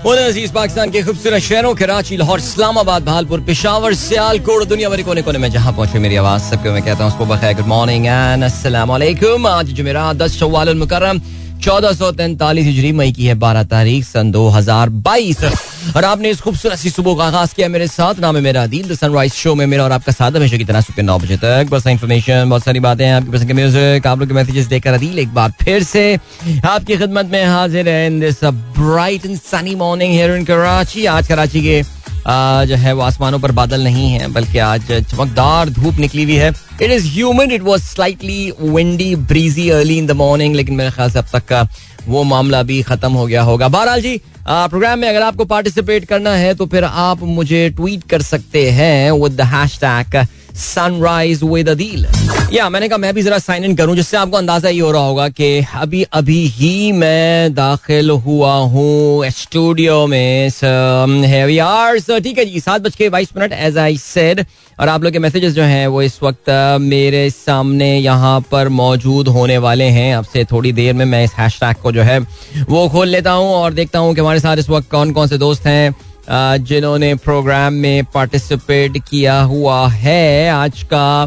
अज़ीज़ पाकिस्तान के खूबसूरत शहरों, कराची, लाहौर, इस्लामाबाद, भालपुर, पिशावर, सियालकोट दुनिया भरी कोने कोने में जहाँ पहुँचे मेरी आवाज़, सबको मैं कहता हूँ उसको बखैर गुड मॉर्निंग एंड असलम आज जुमेरा दस शवाल मुकर्रम, चौदह सौ तैंतालीस हिजरी मई की है बारह तारीख, सन दो हज़ार बाईस। और आपने इस खूबसूरत सी सुबह का आगाज़ किया मेरे साथ। नाम है मेरा दिल सनराइज शो में मेरा और आपका साथ हमेशा की तरह सुबह नौ बजे तक। बहुत सारी इन्फॉर्मेशन बहुत सारी बातें आपके पसंद के म्यूज़िक आप लोग के मैसेजेस देखकर अदील एक बार फिर से आपकी खिदमत में हाजिर है in this bright and sunny morning here in Karachi आज कराची के जो है वो आसमानों पर बादल नहीं है, बल्कि आज चमकदार धूप निकली हुई है। It is humid it was slightly windy breezy early in the morning लेकिन मेरे ख्याल से अब तक का वो मामला भी खत्म हो गया होगा। बहरहाल जी प्रोग्राम में अगर आपको पार्टिसिपेट करना है तो फिर आप मुझे ट्वीट कर सकते हैं with the hashtag sunrise with Adeel या मैंने कहा मैं भी जरा साइन इन करूँ, जिससे आपको अंदाज़ा ये हो रहा होगा कि अभी अभी ही मैं दाखिल हुआ हूँ स्टूडियो में ठीक है जी, सात बज के बाईस मिनट एज आई सेड और आप लोग के मैसेजेस जो हैं, वो इस वक्त मेरे सामने यहाँ पर मौजूद होने वाले हैं। अब से थोड़ी देर में मैं इस हैश को जो है, वो खोल लेता हूँ और देखता हूँ कि हमारे साथ इस वक्त कौन कौन से दोस्त हैं जिन्होंने प्रोग्राम में पार्टिसिपेट किया हुआ है। आज का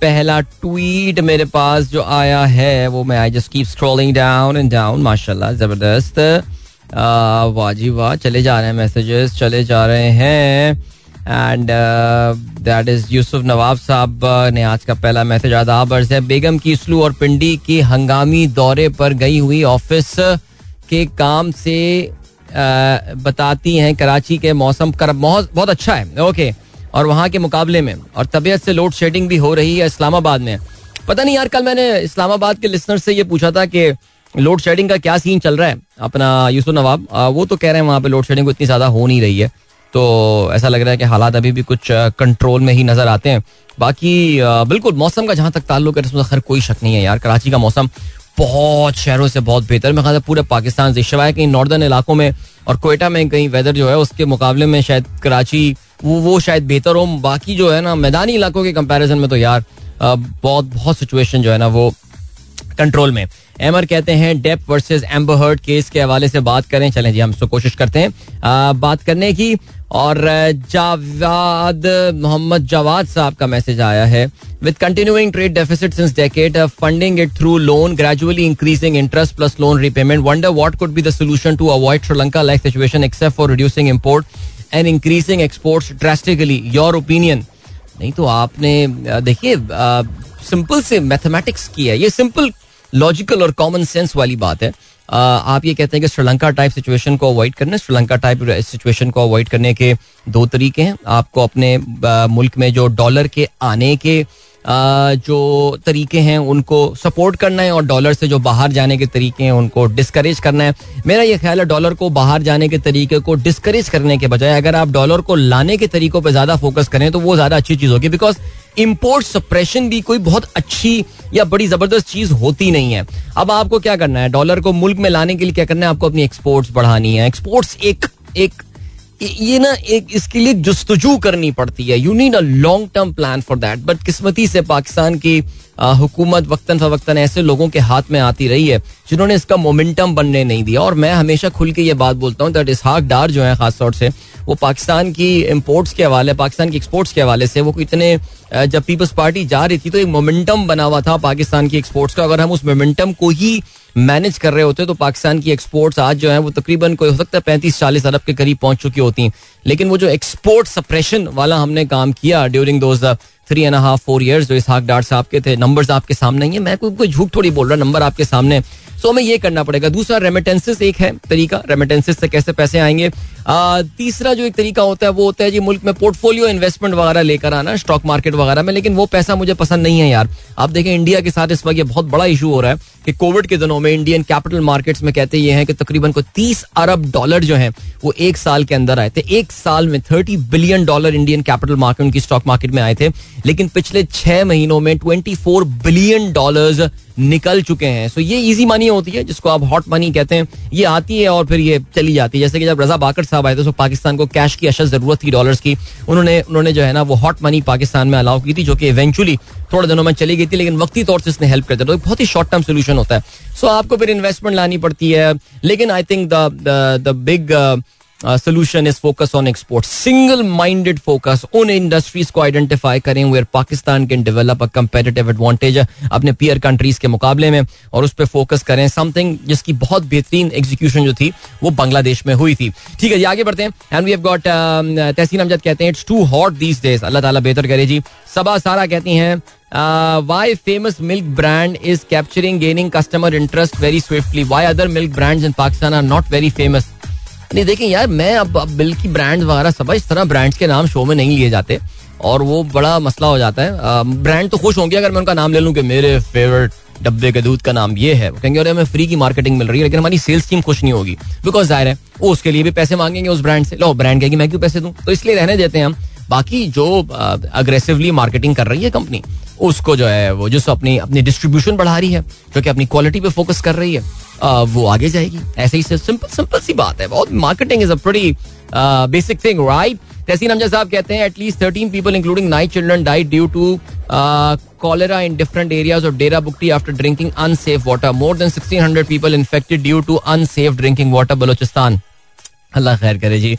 पहला ट्वीट मेरे पास जो आया है, वो मैं I just keep scrolling down and down माशाल्लाह, ज़बरदस्त। वाह जी वाह चले जा रहे हैं मैसेजेस चले जा रहे हैं। And that is Yusuf Nawab साहब ने आज का पहला मैसेज आदाब अर्ज़ है। बेगम की स्लू और पिंडी के हंगामी दौरे पर गई हुई ऑफ़िस के काम से बताती हैं कराची के मौसम कर, बहुत बहुत अच्छा है। ओके और वहाँ के मुकाबले में, और तबीयत से लोड शेडिंग भी हो रही है इस्लामाबाद में। पता नहीं यार, कल मैंने इस्लामाबाद के लिसनर से ये पूछा था कि लोड शेडिंग का क्या सीन चल रहा है? अपना यूसुफ नवाब वो तो कह रहे हैं वहाँ पे लोड शेडिंग को इतनी ज़्यादा हो नहीं रही है। तो ऐसा लग रहा है कि हालात अभी भी कुछ कंट्रोल में ही नज़र आते हैं। बाकी बिल्कुल, मौसम का जहाँ तक ताल्लुक है उसमें खैर कोई शक नहीं है यार। कराची का मौसम बहुत शहरों से बहुत बेहतर मैं ख्याल पूरे पाकिस्तान से शवाय कहीं नॉर्दर्न इलाकों में और कोयटा में कहीं वेदर जो है, उसके मुकाबले में शायद कराची, वो वो शायद बेहतर हो। बाकी जो है ना, मैदानी इलाकों के कंपैरिजन में तो यार बहुत बहुत सिचुएशन जो है ना, वो कंट्रोल में एमर कहते हैं डेप वर्सेस एम्बर केस के हवाले से बात करें। चलें जी हम इसको कोशिश करते हैं। आ, बात करने की और जावाद मोहम्मद जवाद साहब का मैसेज आया है। With continuing trade deficit since decade funding it through loan gradually increasing interest plus loan repayment wonder what could be the to avoid Sri Lanka like situation except for reducing import and increasing exports drastically your opinion नहीं तो आपने देखिए simple से mathematics की है। ये simple logical और common sense वाली बात है। आप ये कहते हैं कि श्रीलंका टाइप सिचुएशन को अवॉइड करने, श्रीलंका टाइप सिचुएशन को अवॉइड करने के दो तरीके हैं। आपको अपने मुल्क में जो डॉलर के आने के जो तरीके हैं, उनको सपोर्ट करना है और डॉलर से जो बाहर जाने के तरीके हैं, उनको डिस्करेज करना है। मेरा ये ख्याल है डॉलर को बाहर जाने के तरीके को डिस्करेज करने के बजाय अगर आप डॉलर को लाने के तरीकों पर ज़्यादा फोकस करें तो वो ज़्यादा अच्छी चीज़ होगी। बिकॉज़ इम्पोर्ट सप्रेशन भी कोई बहुत अच्छी या बड़ी ज़बरदस्त चीज़ होती नहीं है। अब आपको क्या करना है? डॉलर को मुल्क में लाने के लिए क्या करना है? आपको अपनी एक्सपोर्ट्स बढ़ानी है। एक्सपोर्ट्स एक एक ये ना एक इसके लिए जस्तजू करनी पड़ती है। You need a long term plan for that but किस्मती से पाकिस्तान की हुकूमत वक्तन फवक्तन ऐसे लोगों के हाथ में आती रही है, जिन्होंने इसका मोमेंटम बनने नहीं दिया। और मैं हमेशा खुल के ये बात बोलता हूँ दैट इसहाक डार जो है खासतौर से, वो पाकिस्तान की इम्पोर्ट्स के हवाले, पाकिस्तान की एक्सपोर्ट्स के हवाले से वो इतने जब पीपल्स पार्टी जा रही थी तो एक मोमेंटम बना हुआ था पाकिस्तान की एक्सपोर्ट्स का। अगर हम उस मोमेंटम को ही मैनेज कर रहे होते तो पाकिस्तान की एक्सपोर्ट्स आज जो है, वो तकरीबन कोई हो सकता है पैंतीस चालीस अरब के करीब पहुँच चुकी होती। हैं लेकिन वो जो एक्सपोर्ट सप्रेशन वाला हमने काम किया during those three and half four year जो इसहाक डार साहब के थे नंबर आपके सामने ही है। मैं कोई झूठ थोड़ी बोल रहा नंबर आपके सामने। सो हमें ये करना पड़ेगा। दूसरा रेमिटेंसिस एक है तरीका। रेमिटेंसिस से कैसे पैसे आएँगे? तीसरा जो एक तरीका होता है, वो होता है जी, मुल्क में पोर्टफोलियो इन्वेस्टमेंट वगैरह लेकर आना स्टॉक मार्केट वगैरह में, लेकिन वो पैसा मुझे पसंद नहीं है यार। आप देखें इंडिया के साथ इस वक्त ये बहुत बड़ा इशू हो रहा है कि कोविड के दिनों में इंडियन कैपिटल मार्केट्स में कहते ये हैं कि तकरीबन को तीस अरब डॉलर जो है, वो एक साल के अंदर आए थे। एक साल में thirty billion dollar Indian capital market उनकी स्टॉक मार्केट में आए थे। लेकिन पिछले छह महीनों में ट्वेंटी फोर बिलियन डॉलर निकल चुके हैं। सो ये इजी मनी होती है, जिसको आप हॉट मनी कहते हैं। ये आती है और फिर ये चली जाती है। जैसे कि जब रजा बाकर साहब आए थे पाकिस्तान को कैश की अशद ज़रूरत थी डॉलर्स की। उन्होंने उन्होंने जो है ना, वो हॉट मनी पाकिस्तान में अलाउ की थी, जो कि इवेंचुअली थोड़े दिनों में चली गई थी, लेकिन वक्ती तौर से इसने हेल्प करता तो बहुत ही शॉर्ट टर्म सोल्यूशन होता है। सो आपको फिर इन्वेस्टमेंट लानी पड़ती है, लेकिन I think the big solution is focus on export single minded focus उन इंडस्ट्रीज़ को आइडेंटिफाई करें where Pakistan can develop a competitive advantage अपने पियर कंट्रीज़ के मुकाबले में, और उस पर फोकस करें समथिंग जिसकी बहुत बेहतरीन एग्जीक्यूशन जो थी, वो बांग्लादेश में हुई थी। ठीक है जी, आगे बढ़ते हैं। And we have got Tahseen Amjad कहते हैं it's too hot these days अल्लाह ताला बेहतर करे जी। सबा सारा कहती हैं why famous milk brand is capturing gaining customer interest very swiftly why other milk brands in Pakistan are not very famous नहीं देखें यार, मैं अब अब बिल की ब्रांड वगैरह सब, इस तरह ब्रांड्स के नाम शो में नहीं लिए जाते और वो बड़ा मसला हो जाता है। ब्रांड तो खुश होंगे अगर मैं उनका नाम ले लूँ कि मेरे फेवरेट डब्बे के दूध का नाम ये है। कहेंगे, अरे, हमें फ्री की मार्केटिंग मिल रही है, लेकिन हमारी सेल्स टीम खुश नहीं होगी। बिकॉज़ ज़ाहिर है, वो उसके लिए भी पैसे मांगेंगे उस ब्रांड से। लो ब्रांड कहेगी, मैं क्यों पैसे दूँ? तो इसलिए रहने देते हैं हम। बाकी जो अग्रेसिवली मार्केटिंग कर रही है कंपनी उसको जो है वो जो अपनी अपनी डिस्ट्रीब्यूशन बढ़ा रही है जो कि अपनी क्वालिटी पे फोकस कर रही है वो आगे जाएगी ऐसे ही सिंपल सिंपल सी बात है बहुत marketing is a pretty basic thing right Tahseen Amjad साहब कहते हैं at least thirteen people including nine children died due to cholera in different areas of Dera Bukti after drinking unsafe water. More than 1600 people infected due to unsafe drinking water, Balochistan. अल्लाह खैर करे जी।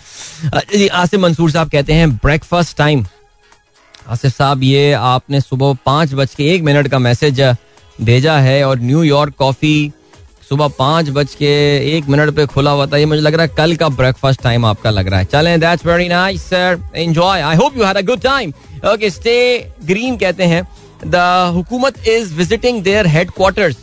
जी, आसिफ मंसूर साहब कहते हैं breakfast time Asif साहब, ये आपने सुबह पाँच बज के एक मिनट का मैसेज भेजा है और न्यूयॉर्क कॉफ़ी सुबह पाँच बज के एक मिनट पे खुला हुआ था। ये मुझे लग रहा है कल का ब्रेकफास्ट टाइम आपका लग रहा है। चलें that's very nice sir enjoy I hope you had a good time okay stay green कहते हैं। द हुकूमत is visiting their head headquarters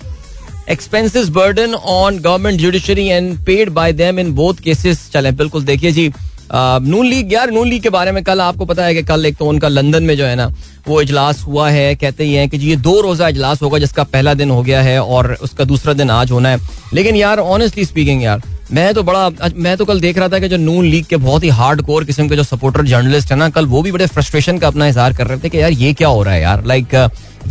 expenses burden on government judiciary and paid by them in both cases चले, बिल्कुल देखिए जी नून league, यार नून league के बारे में कल आपको पता है कि कल एक तो उनका लंदन में जो है ना, वो इजलास हुआ है, कहते ही हैं कि जी ये दो रोजा इजलास होगा जिसका पहला दिन हो गया है और उसका दूसरा दिन आज होना है। लेकिन यार ऑनेस्टली स्पीकिंग यार, मैं तो बड़ा मैं तो कल देख रहा था कि जो नून लीग के बहुत ही हार्ड कोर किस्म के जो सपोर्टर जर्नलिस्ट है ना, कल वो भी बड़े फ्रस्ट्रेशन का अपना इजहार कर रहे थे कि यार ये क्या हो रहा है यार? लाइक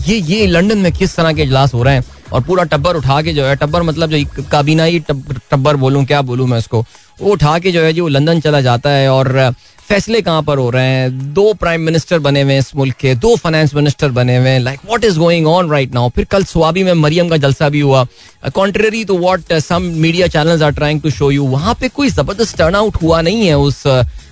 ये ये लंदन में किस तरह के इजलास हो रहे हैं? और पूरा टब्बर उठा के जो है, टब्बर मतलब जो काबीना ही टब्बर बोलूँ, क्या बोलूँ मैं उसको? वो उठा के जो है जी, वो लंदन चला जाता है और फैसले कहाँ पर हो रहे हैं? दो प्राइम मिनिस्टर बने हुए हैं इस मुल्क के, दो फाइनेंस मिनिस्टर बने हुए हैं। Like what is going on right now फिर कल स्वाबी में मरियम का जलसा भी हुआ। Contrary to what some media channels are trying to show you वहाँ पे कोई ज़बरदस्त टर्न आउट हुआ नहीं है उस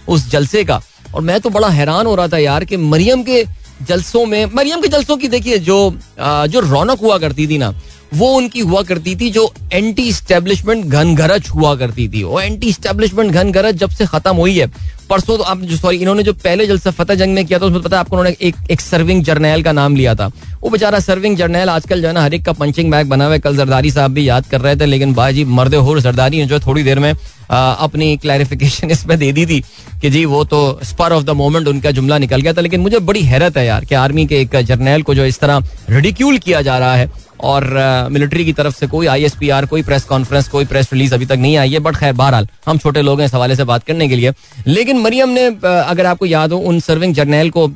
उस जलसे का। और मैं तो बड़ा हैरान हो रहा था यार कि मरियम के जलसों में मरियम के जलसों की देखिए जो जो रौनक हुआ करती थी ना वो उनकी हुआ करती थी जो एंटी स्टेब्लिशमेंट घनघरज हुआ करती थी। वो एंटी स्टेब्लिशमेंट घनघरज जब से खत्म हुई है परसों तो आप सॉरी इन्होंने जो पहले जलसा फतेह जंग में किया था उसमें पता है आपको उन्होंने एक एक सर्विंग जर्नैल का नाम लिया था। वो बेचारा सर्विंग जर्नैल आजकल जो है ना हर एक का पंचिंग बैग बना हुआ है। कल जरदारी साहब भी याद कर रहे थे लेकिन बाजी मर्द हो जरदारी जो थोड़ी देर में आ, अपनी क्लैरिफिकेशन इसमें दे दी थी कि जी वो तो स्पर ऑफ़ द मोमेंट उनका जुमला निकल गया था। लेकिन मुझे बड़ी हैरत है यार कि आर्मी के एक जर्नैल को जो इस तरह रेडिक्यूल किया जा रहा है और मिलिट्री की तरफ़ से कोई आईएसपीआर कोई प्रेस कॉन्फ्रेंस कोई प्रेस रिलीज़ अभी तक नहीं आई है बट खैर, बहरहाल, हम छोटे लोग हैं इस हवाले से बात करने के लिए। लेकिन मरियम ने अगर आपको याद हो, उन सर्विंग जर्नैल को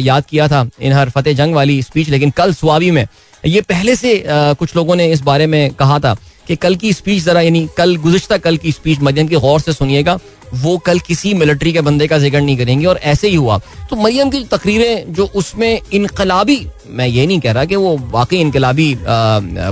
याद किया था इन हर फतेह जंग वाली स्पीच लेकिन कल सुआवी में, ये पहले से कुछ लोगों ने इस बारे में कहा था कि कल की स्पीच जरा यानी कल, गुजश्ता कल की स्पीच मरियम की गौर से सुनिएगा। वो कल किसी मिलिट्री के बंदे का ज़िक्र नहीं करेंगे और ऐसे ही हुआ। तो मरियम की तकरीरें जो उसमें इनकलाबी, मैं ये नहीं कह रहा कि वो वाकई इनकलाबी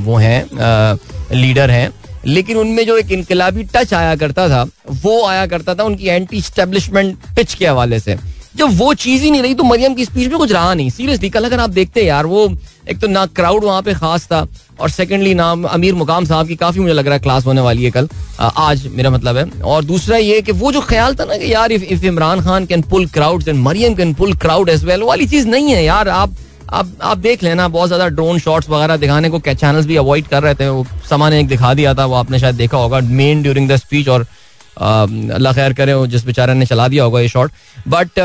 वो हैं लीडर हैं, लेकिन उनमें जो एक इनकलाबी टच आया करता था, वो आया करता था उनकी एंटी स्टेब्लिशमेंट पिच के हवाले से। जब वो चीज़ ही नहीं रही तो मरियम की स्पीच में कुछ रहा नहीं। सीरियसली कल अगर आप देखते यार, वो एक तो ना क्राउड वहाँ पे खास था और सेकेंडली नाम अमीर मुकाम साहब की काफ़ी मुझे लग रहा है क्लास होने वाली है कल। आज मेरा मतलब है। और दूसरा ये कि वो जो ख्याल था ना कि यार if if Imran Khan can pull crowd and Maryam can pull crowd as well वाली चीज़ नहीं है यार। आप आप आप देख लेना, बहुत ज़्यादा ड्रोन शॉट्स वगैरह दिखाने को चैनल्स भी अवॉइड कर रहे थे। वो समा ने एक दिखा दिया था, वो आपने शायद देखा होगा मेन ड्यूरिंग द स्पीच और अल्लाह खैर करे जिस बेचारे ने चला दिया होगा ये शॉट बट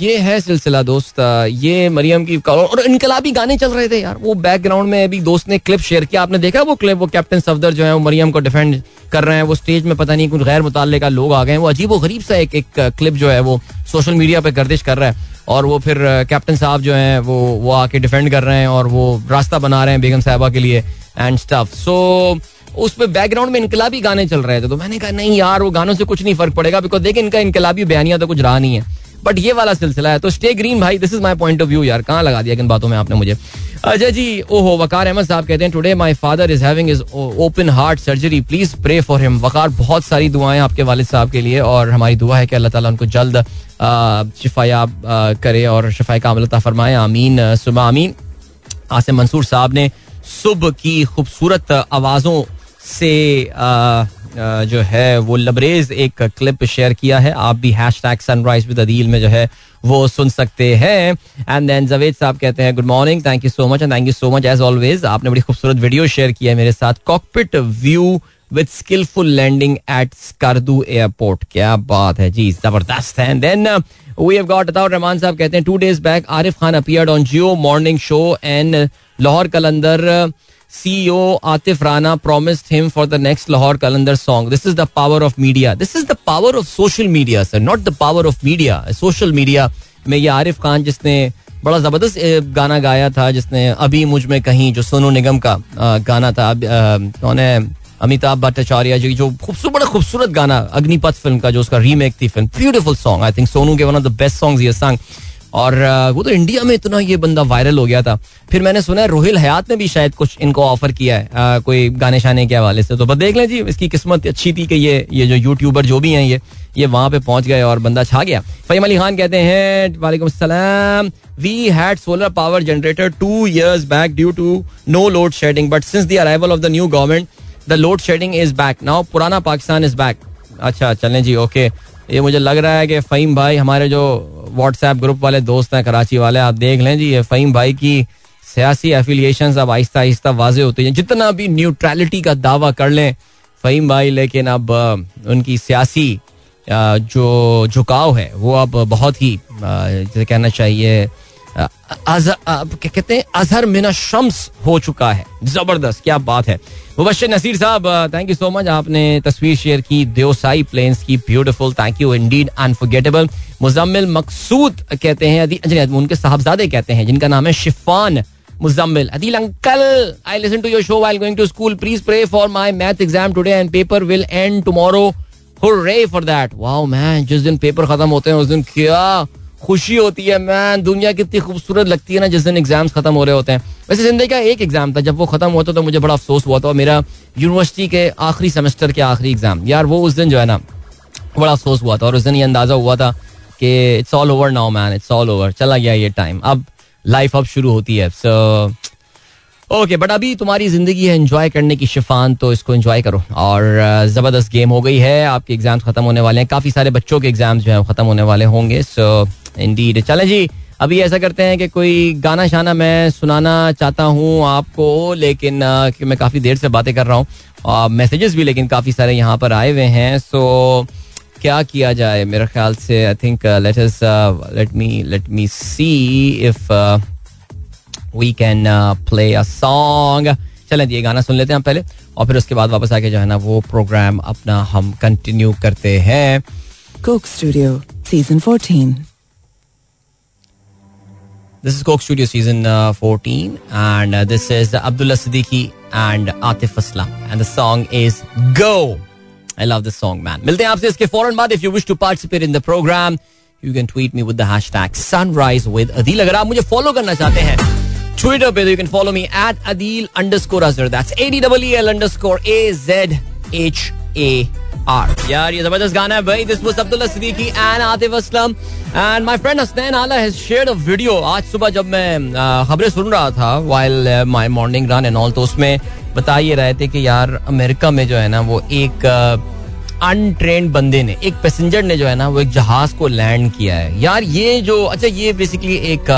ये है सिलसिला दोस्त ये मरियम की और इनकलाबी गाने चल रहे थे यार, वो बैकग्राउंड में अभी दोस्त ने क्लिप शेयर किया, आपने देखा वो क्लिप वो कैप्टन सफदर जो है, वो मरियम को डिफेंड कर रहे हैं, वो स्टेज में पता नहीं कुछ गैर मुताले का लोग आ गए हैं, वो अजीब व गरीब सा एक एक क्लिप जो है, वो सोशल मीडिया पर गर्दिश कर रहा है, और वो फिर कैप्टन साहब जो है, वो वो आके डिफेंड कर रहे हैं, और वो रास्ता बना रहे हैं बेगम साहबा के लिए एंड स्टफ़ सो उस पर बैकग्राउंड में इनकलाबी गाने चल रहे थे। तो मैंने कहा, नहीं यार, वो गानों से कुछ नहीं फ़र्क पड़ेगा बिकॉज़ देखिए इनका इनकलाबी बयानिया तो कुछ रहा नहीं है। बट ये वाला सिलसिला है। तो स्टे ग्रीन भाई this is my point of view यार, कहाँ लगा दिया किन बातों में आपने मुझे? अजय जी, ओहो, वकार अहमद साहब कहते हैं today my father is having his open heart surgery please pray for him Waqar, बहुत सारी दुआएँ आपके वालिद साहब के लिए, और हमारी दुआ है कि अल्लाह ताला उनको जल्द शिफायाब करे और शिफाय का अमलता फरमाए। आमीन, सुबह आमीन। आसिम मंसूर साहब ने सुबह की खूबसूरत आवाज़ों से जो है, वो लबरेज एक क्लिप शेयर किया है। आप भी hashtag sunrise with Adeel में जो है, वो सुन सकते हैं। एंड देन जवेद साहब कहते हैं good morning thank you so much and thank you so much as always आपने बड़ी खूबसूरत वीडियो शेयर किया है मेरे साथ। Cockpit view with skillful landing at Skardu airport क्या बात है, जी, ज़बरदस्त है। Then we have got Ataur Rahman साहब कहते हैं two days back Arif Khan appeared on Geo morning show and Lahore Qalandar C O Atif Rana promised him for the next Lahore Qalandar song this is the power of media this is the power of social media sir not the power of media social media में यह आरिफ खान जिसने बड़ा ज़बरदस्त गाना गाया था जिसने अभी मुझमें कहीं जो सोनू निगम का गाना था कौन है अमिताभ भट्टाचार्य जी जो खूबसूरत बड़ा खूबसूरत गाना अग्निपथ फ़िल्म का जो उसका रीमेक थी film beautiful song I think Sonu के one of the best song ये सॉन्ग और वो तो इंडिया में इतना ये बंदा वायरल हो गया था। फिर मैंने सुना है रोहिल हयात ने भी शायद कुछ इनको ऑफ़र किया है। आ, कोई गाने शाने के हवाले से। तो बस देख लें जी इसकी किस्मत अच्छी थी कि ये ये जो यूट्यूबर जो भी हैं ये ये वहाँ पे पहुँच गए और बंदा छा गया। फहीम अली खान कहते हैं वालेकुम सलाम। We had solar power generator two years back due to no load shedding but since the arrival of the new government the load shedding is back now पुराना पाकिस्तान इज़ बैक अच्छा चलें जी ओके ये मुझे लग रहा है कि फ़हीम भाई हमारे जो व्हाट्सएप ग्रुप वाले दोस्त हैं, कराची वाले, आप देख लें जी, ये फ़हीम भाई की सियासी एफिलियशन अब आहिस्ता आहिस्ता वाजे होती हैं। जितना भी न्यूट्रलिटी का दावा कर लें, फ़हीम भाई, लेकिन अब उनकी सियासी जो झुकाव है, वो अब बहुत ही जैसे कहना चाहिए कहते हैं, अजहर मिना शम्स हो चुका है। ज़बरदस्त, क्या बात है। मुबशर नसीर साहब थैंक यू सो मच आपने तस्वीर शेयर की देवसाई प्लेन्स की beautiful thank you indeed unforgettable Muzammil Maqsood कहते हैं उनके साहबजादे कहते हैं, जिनका नाम है Shifan Muzammil. Adeel uncle I listen to your show while going to school please pray for my math exam today and paper will end tomorrow hurray for that wow man जिस दिन पेपर खत्म होते हैं, उस दिन क्या खुशी होती है मैन दुनिया कितनी खूबसूरत लगती है ना, जिस दिन एग्ज़ाम्स खत्म हो रहे होते हैं। वैसे ज़िंदगी का एक एग्ज़ाम था, जब वो खत्म था तो मुझे बड़ा अफसोस हुआ था और मेरा यूनिवर्सिटी के आखिरी सेमेस्टर के आखिरी एग्ज़ाम यार, वो उस दिन जो है ना, बड़ा अफसोस हुआ था और उस दिन ये अंदाज़ा हुआ था कि it's all over now man it's all over चला गया ये टाइम अब लाइफ अब शुरू होती है सो ओके बट अभी तुम्हारी ज़िंदगी है एंजॉय करने की शिफान तो इसको एंजॉय करो। और ज़बरदस्त गेम हो गई है, आपके एग्ज़ाम्स खत्म होने वाले हैं। काफ़ी सारे बच्चों के एग्ज़ाम्स जो है खत्म होने वाले होंगे सो इंडीड चले जी, अभी ऐसा करते हैं कि कोई गाना शाना मैं सुनाना चाहता हूँ आपको, लेकिन कि मैं काफ़ी देर से बातें कर रहा हूँ। मैसेजेस भी लेकिन काफ़ी सारे यहाँ पर आए हुए हैं सो क्या किया जाए? मेरे ख्याल से I think let let me let me see if we can play a song चलें ये गाना सुन लेते हैं हम पहले और फिर उसके बाद वापस आके जो है ना वो प्रोग्राम अपना हम कंटिन्यू करते हैं Coke Studio season 14 This is Coke Studio season uh, 14, and uh, this is Abdullah Siddiqui and Atif Aslam, and the song is Go. I love this song, man. मिलते हैं आपसे इसके फ़ौरन बाद. If you wish to participate in the program, you can tweet me with the hashtag Sunrise with Adil. अगर आप मुझे follow करना चाहते हैं Twitter पे you can follow me at Adil underscore Azhar. That's A D W E L underscore A Z H A R. यार, ये ज़बरदस्त गाना है भाई. This was Abdullah Siddiqui and Atif Aslam. And my friend Hasnain Ala has shared a video आज सुबह जब मैं खबरें सुन रहा था while my morning run and all तो उसमें बता ये रहे थे कि यार, अमेरिका में जो है ना, वो एक अनट्रेंड बंदे ने, एक पैसेंजर ने जो है ना, वो एक जहाज़ को लैंड किया है यार, ये जो अच्छा ये बेसिकली एक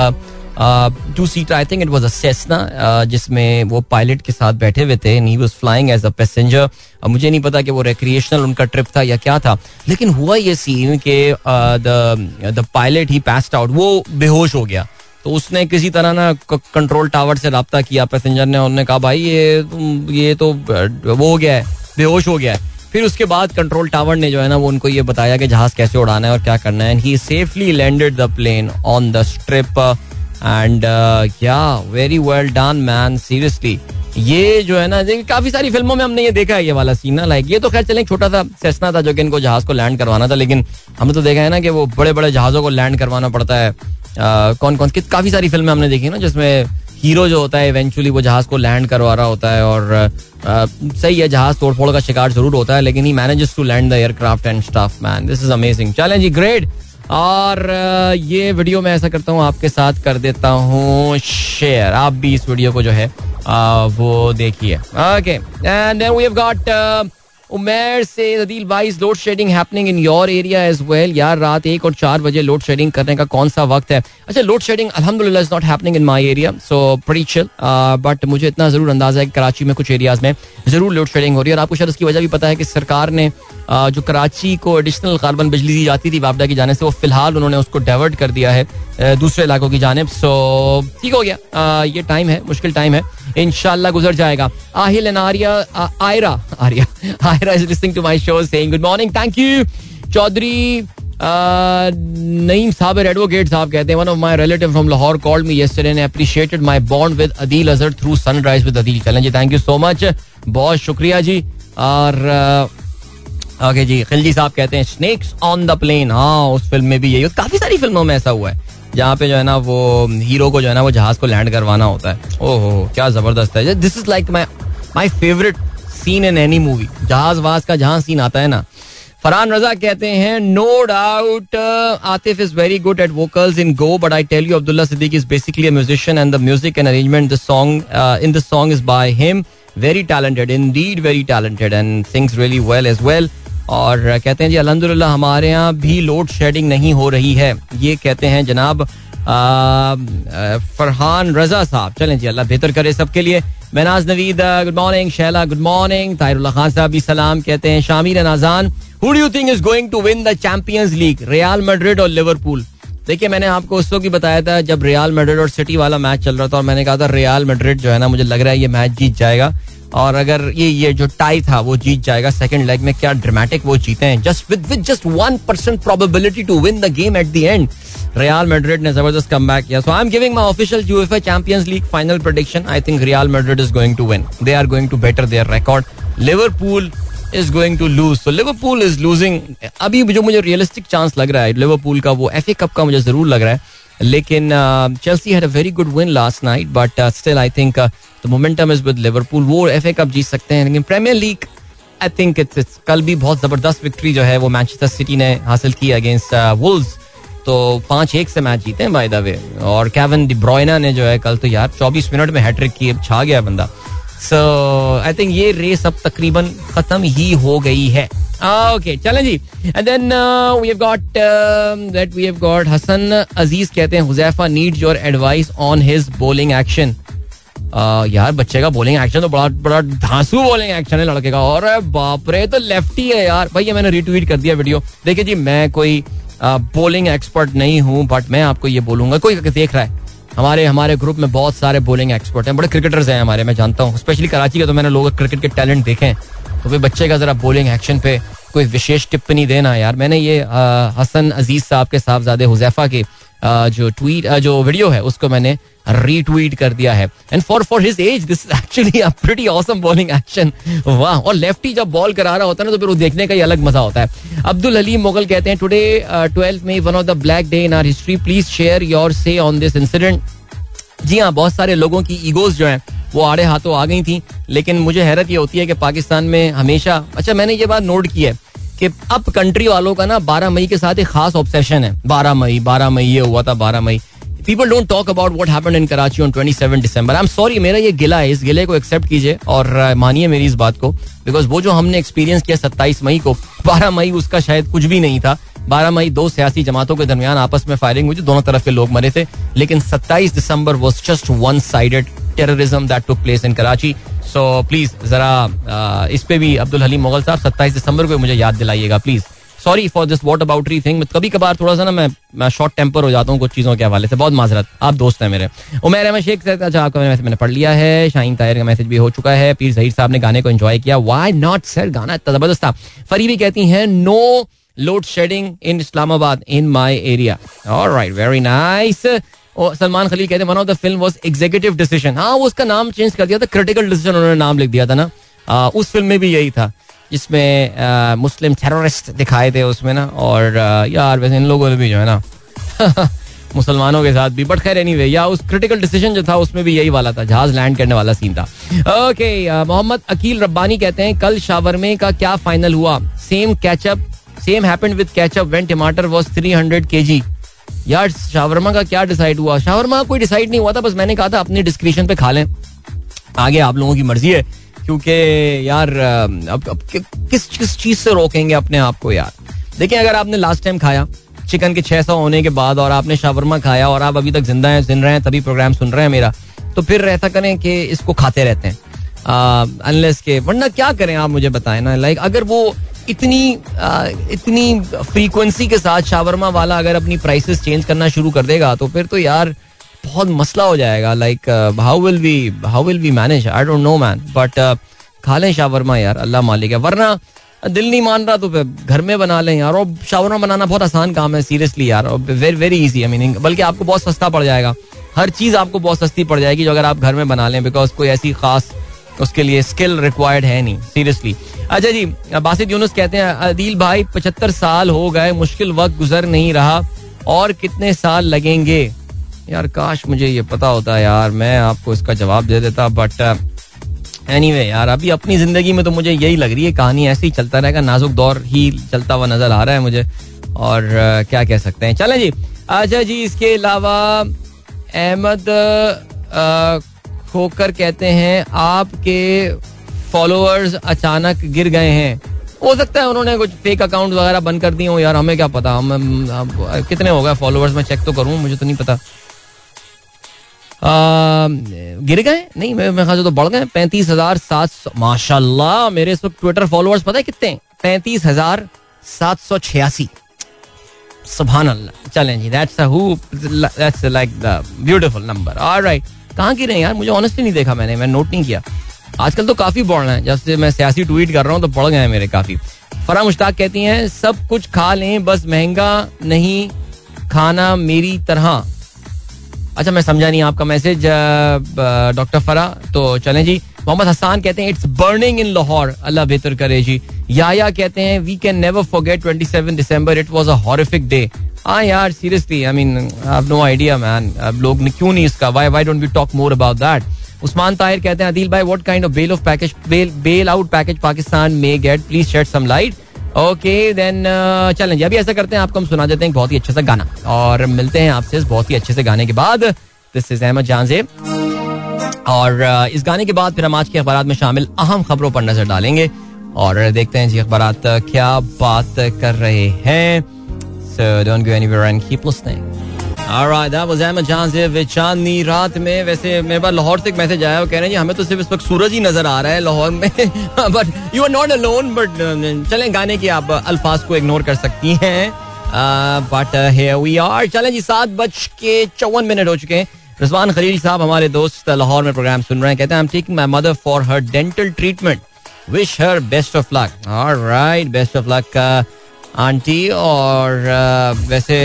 two seater I think it was a जिसमें वो पायलट के साथ बैठे हुए थे he was flying as a passenger मुझे नहीं पता कि वो रिक्रिएशनल उनका ट्रिप था या क्या था, लेकिन हुआ ये सीन के the pilot he passed out वो बेहोश हो गया। तो उसने किसी तरह ना कंट्रोल टावर से रबता किया पैसेंजर ने उन्होंने कहा, भाई, ये ये तो वो हो गया है, बेहोश हो गया है. फिर उसके बाद कंट्रोल टावर ने जो है ना, वो उनको ये बताया कि जहाज़ कैसे उड़ाना है और क्या करना है। And he safely landed the plane on the strip and yeah very well done man seriously ये जो है ना काफ़ी सारी फ़िल्मों में हमने ये देखा है ये वाला सीन ना लाइक ये तो खैर चले छोटा सा सेस्ना था जो कि इनको जहाज़ को लैंड करवाना था लेकिन हमने तो देखा है ना कि वो बड़े बड़े जहाजों को लैंड करवाना पड़ता है। आ, कौन कौन काफ़ी सारी फ़िल्में हमने देखी ना जिसमें हीरो जो होता है इवेंचुअली वो जहाज़ को लैंड करवा रहा होता है और आ, सही है जहाज़ तोड़फोड़ का शिकार ज़रूर होता है लेकिन he manages to land the aircraft and stuff man this is amazing चलें जी ग्रेट और ये वीडियो मैं ऐसा करता हूँ, आपके साथ कर देता हूँ शेयर आप भी इस वीडियो को जो है वो देखिए। Okay and then we have got Umer से अदील भाई load shedding happening in your area as well यार रात एक और चार बजे लोड शेडिंग करने का कौन सा वक्त है? अच्छा लोड शेडिंग अल्हम्दुलिल्लाह is not happening in my area so pretty chill but मुझे इतना ज़रूर अंदाज़ा है कि कराची में कुछ एरियाज़ में ज़रूर लोड शेडिंग हो रही है। और आपको शायद उसकी वजह भी पता है कि सरकार ने uh, जो कराची को एडिशनल कार्बन बिजली दी जाती थी वापडा की जाने से वो फ़िलहाल उन्होंने उसको डाइवर्ट कर दिया है। दूसरे इलाकों की जानब। सो ठीक हो गया। uh, ये टाइम है मुश्किल टाइम है। इनशाला गुजर जाएगा। Aahil and Arya Ayra Arya Ayra is listening to my show saying good morning thank you Chaudhry Naeem Sabir advocate साहब कहते हैं one of my relative from Lahore called me yesterday and appreciated my bond with Adeel Azhar through sunrise with Adeel चलें जी thank you so much बहुत शुक्रिया जी। और okay जी खिलजी साहब कहते हैं स्नेक्स ऑन द प्लेन हाँ उस फ़िल्म में भी यही काफ़ी सारी फ़िल्मों में ऐसा हुआ है। जहाँ पे जो है ना वो हीरो को जो है ना वो जहाज़ को लैंड करवाना होता है। ओहो, क्या ज़बरदस्त है। This is like my my favourite scene in any movie जहाज़ वाज का जहाँ सीन आता है ना। फरहान रजा कहते हैं no doubt Atif is very good at vocals in go but I tell you Abdullah Siddiq is basically musician and the music and arrangement the song in the song is by him very talented indeed very talented and sings really well as well और कहते हैं जी अलहमदुल्ला हमारे यहाँ भी load shedding नहीं हो रही है। ये कहते हैं जनाब फरहान रजा साहब। चलें जी, अल्लाह बेहतर करे सबके लिए। Mehnaz Naveed good morning Shaila good morning Tahirullah Khan साहब भी सलाम कहते हैं। Shamir Nazan. Who do you think is going to win the Champions League Real Madrid और लिवरपूल देखिए, मैंने आपको उस वक्त बताया था जब रियाल मेड्रिड और सिटी वाला मैच चल रहा था और मैंने कहा था रियाल मैड्रिड जो है ना, मुझे लग रहा है ये मैच जीत जाएगा। और अगर ये ये जो टाई था, वो जीत जाएगा सेकंड लेग में। क्या ड्रामेटिक वो जीते हैं। Just with with just one percent probability to win the game at the end Real Madrid ने ज़बरदस्त कम बैक किया। So I am giving my official UEFA Champions League final prediction I think Real Madrid is going to win they are going to better their record Liverpool is going to lose so Liverpool is losing अभी जो मुझे realistic chance लग रहा है Liverpool का वो F A cup का मुझे ज़रूर लग रहा है। लेकिन Chelsea had a very good win last night but still I think the momentum is with Liverpool वो एफ़ ए कप जीत सकते हैं, लेकिन Premier League I think it's कल भी बहुत ज़बरदस्त विक्ट्री जो है वो मैनचेस्टर सिटी ने हासिल की अगेंस्ट वुल्स तो पाँच एक से मैच जीते हैं बाय द वे और कैवन डिब्रॉयना ने जो है कल तो यार चौबीस मिनट में हैट्रिक की छा गया बंदा। सो आई थिंक ये रेस अब तकरीबन खत्म ही हो गई है। ओके चलें जी। And then we have got that we have got Hasan Aziz कहते हैं Huzaifa needs your advice on his bowling action यार, बच्चे का बॉलिंग एक्शन तो बड़ा बड़ा धांसू बॉलिंग एक्शन है लड़के का। और बाप रे तो लेफ्टी है यार। भाई ये मैंने रिट्वीट कर दिया वीडियो देखिए जी, मैं कोई बॉलिंग एक्सपर्ट नहीं हूँ बट मैं आपको ये बोलूँगा, कोई देख रहा है। हमारे हमारे ग्रुप में बहुत सारे बॉलिंग एक्सपर्ट हैं। बड़े क्रिकेटर्स हैं हमारे, मैं जानता हूँ। स्पेशली कराची के तो मैंने लोग क्रिकेट के टैलेंट देखे तो फिर बच्चे का जरा बॉलिंग एक्शन पे कोई विशेष टिप्पणी देना यार। मैंने ये हसन अज़ीज़ साहब के साहबजादे हुजैफा के जो ट्वीट जो वीडियो है, उसको मैंने रीट्वीट कर दिया है। And for for his age this actually a pretty awesome bowling action वाह, और लेफ्टी जब बॉल करा रहा होता है ना तो फिर वो देखने का ही अलग मज़ा होता है। अब्दुल अलीम मुगल कहते हैं today twelfth May one of the black day in our history please share your say on this incident जी हाँ बहुत सारे लोगों की ईगोज जो हैं, वो आड़े हाथों आ गई थी, लेकिन मुझे हैरत ये होती है कि पाकिस्तान में हमेशा अच्छा मैंने ये बात नोट की है कि अब कंट्री वालों का ना बारह मई के साथ एक खास ऑब्सेशन है। बारह मई बारह मई, ये हुआ था बारह मई। People don't talk about what happened in Karachi on 27 December I am sorry मेरा ये गिला है, इस गिले को एक्सेप्ट कीजिए और मानिए मेरी इस बात को। बिकॉज़ वो जो हमने एक्सपीरियंस किया सत्ताईस मई को, बारह मई उसका शायद कुछ भी नहीं था। बारह मई दो सियासी जमातों के दरमियान आपस में फायरिंग हुई दोनों तरफ़ के लोग मरे थे। लेकिन सत्ताईस December was just one sided terrorism that took place in Karachi so please जरा इस पे भी अब्दुल हलीम मुगल साहब सत्ताईस दिसंबर को मुझे याद दिलाइएगा please sorry for this what about rethink कभी कभार थोड़ा सा ना मैं मैं शॉर्ट टेम्पर हो जाता हूँ कुछ चीज़ों के हवाले से बहुत माजरत आप दोस्त हैं मेरे उमेर अहमद शेख अच्छा आपका मैसेज मैंने पढ़ लिया है शाहीन तायर का मैसेज भी हो चुका है पीर जहीर साहब ने गाने को एंजॉय किया वाई नॉट सर गाना इतना ज़बरदस्त था फरीबी कहती हैं no load shedding in Islamabad in my area और right very nice Salman Khalil कहते हैं one of the film was executive decision हाँ वो उसका नाम चेंज कर दिया था क्रिटिकल डिसीज़न उन्होंने नाम लिख दिया था ना। आ, उस फ़िल्म में भी यही था जिसमें मुस्लिम टेररिस्ट दिखाए थे उसमें ना और आ, यार वैसे इन लोगों ने भी जो है ना मुसलमानों के साथ भी बट खैर एनीवे या उस क्रिटिकल डिसीज़न जो था उसमें भी यही वाला था जहाज़ लैंड करने वाला सीन था। ओके मोहम्मद अकील रब्बानी कहते हैं कल शावरमे का क्या फाइनल हुआ? Same ketchup same happened with ketchup when tamatar was 300 KG यार शावरमा का क्या डिसाइड हुआ? शावरमा कोई डिसाइड नहीं हुआ था बस मैंने कहा था अपनी डिस्क्रिप्शन पे खा लें। आगे आप लोगों की मर्ज़ी है क्योंकि यार अब, अब कि, किस किस चीज़ से रोकेंगे अपने आप को यार? देखिए अगर आपने लास्ट टाइम खाया चिकन के 600 होने के बाद और आपने शावरमा खाया और आप अभी तक ज़िंदा हैं सुन रहे हैं तभी प्रोग्राम सुन रहे हैं मेरा तो फिर ऐसा करें कि इसको खाते रहते हैं। अनलेस के वरना क्या करें आप मुझे बताएँ ना? लाइक अगर वो इतनी आ, इतनी फ्रीक्वेंसी के साथ शावरमा वाला अगर अपनी प्राइसेस चेंज करना शुरू कर देगा तो फिर तो यार बहुत मसला हो जाएगा। Like how will we how will we manage I don't know man but खा लें शावरमा यार अल्लाह मालिक है। वरना दिल नहीं मान रहा तो फिर घर में बना लें यार। और शावरमा बनाना बहुत आसान काम है सीरियसली यार। वेरी वेरी इजी है मीनिंग बल्कि आपको बहुत सस्ता पड़ जाएगा। हर चीज़ आपको बहुत सस्ती पड़ जाएगी जो अगर आप घर में बना लें बिकॉज़ कोई ऐसी खास उसके लिए स्किल रिक्वायर्ड है नहीं सीरियसली अच्छा जी बासित यूनुस कहते हैं अदील भाई पचहत्तर साल हो गए मुश्किल वक्त गुजर नहीं रहा और कितने साल लगेंगे? यार काश मुझे ये पता होता यार मैं आपको इसका जवाब दे देता बट एनी वे यार अभी अपनी ज़िंदगी में तो मुझे यही लग रही है कहानी ऐसे ही चलता रहेगा नाजुक दौर ही चलता हुआ नज़र आ रहा है मुझे और uh, क्या कह सकते हैं। चलें जी अच्छा जी इसके अलावा अहमद खोकर कहते हैं आपके फॉलोअर्स अचानक गिर गए हैं। हो सकता है उन्होंने कुछ फेक अकाउंट वगैरह बंद कर दिए हो यार हमें क्या पता? हम, कितने हो गए फॉलोअर्स में चेक तो करूँ मुझे तो नहीं पता। आ, गिर गए? नहीं मैं मैं खास तो बढ़ गए। पैंतीस हज़ार सात सौ माशाल्लाह मेरे इस वक्त ट्विटर फॉलोअर्स पता है कितने? पैंतीस हज़ार सात सौ छियासी। सुबहान अल्लाह चलें जी that's like the beautiful number alright कहाँ गिरे यार? मुझे ऑनेस्टली नहीं देखा मैंने, मैं नोट नहीं किया। आजकल तो काफ़ी बढ़ रहे हैं जब मैं सियासी ट्वीट कर रहा हूँ तो बढ़ गए हैं मेरे काफ़ी। फरा मुश्ताक कहती हैं, सब कुछ खा लें, बस महँगा नहीं खाना मेरी तरह। अच्छा मैं समझा नहीं आपका मैसेज डॉक्टर फरा तो चलें जी। मोहम्मद हसान कहते हैं it's burning in Lahore Allah बेहतर करे जी। याया कहते हैं we can never forget 27 December it was a horrific day हाँ यार seriously I mean have no idea man अब लोग क्यों नहीं इसका? Why why don't we talk more about that Usman Tahir कहते हैं अदिल भाई what kind of bail of package bail bail out package Pakistan may get please shed some light okay then चलें अभी ऐसा करते हैं आपको हम सुना देते हैं बहुत ही अच्छे से गाना। और मिलते हैं आपसे बहुत ही अच्छे से गाने के बाद। दिस इज़ अहमद जानजेब और uh, इस गाने के बाद फिर हम आज के अखबार में शामिल अहम खबरों पर नज़र डालेंगे। और देखते हैं जी अखबार क्या बात कर रहे हैं। So don't go anywhere and keep listening. Alright, that was Ahmed Jan से चांदनी रात में वैसे मेरे पास लाहौर से एक मैसेज आया वो कह रहे हैं हमें तो सिर्फ़ इस वक्त सूरज ही नज़र आ रहा है लाहौर में. But you are not alone but चलें गाने की आप अल्फाज को इग्नोर कर सकती हैं। बट वी आर चलें जी सात बज के चौवन मिनट हो चुके हैं। रिजवान खलील साहब हमारे दोस्त लाहौर में प्रोग्राम सुन रहे हैं। कहते हैं I am taking my mother for her dental treatment wish her best of luck alright best of luck aunty और वैसे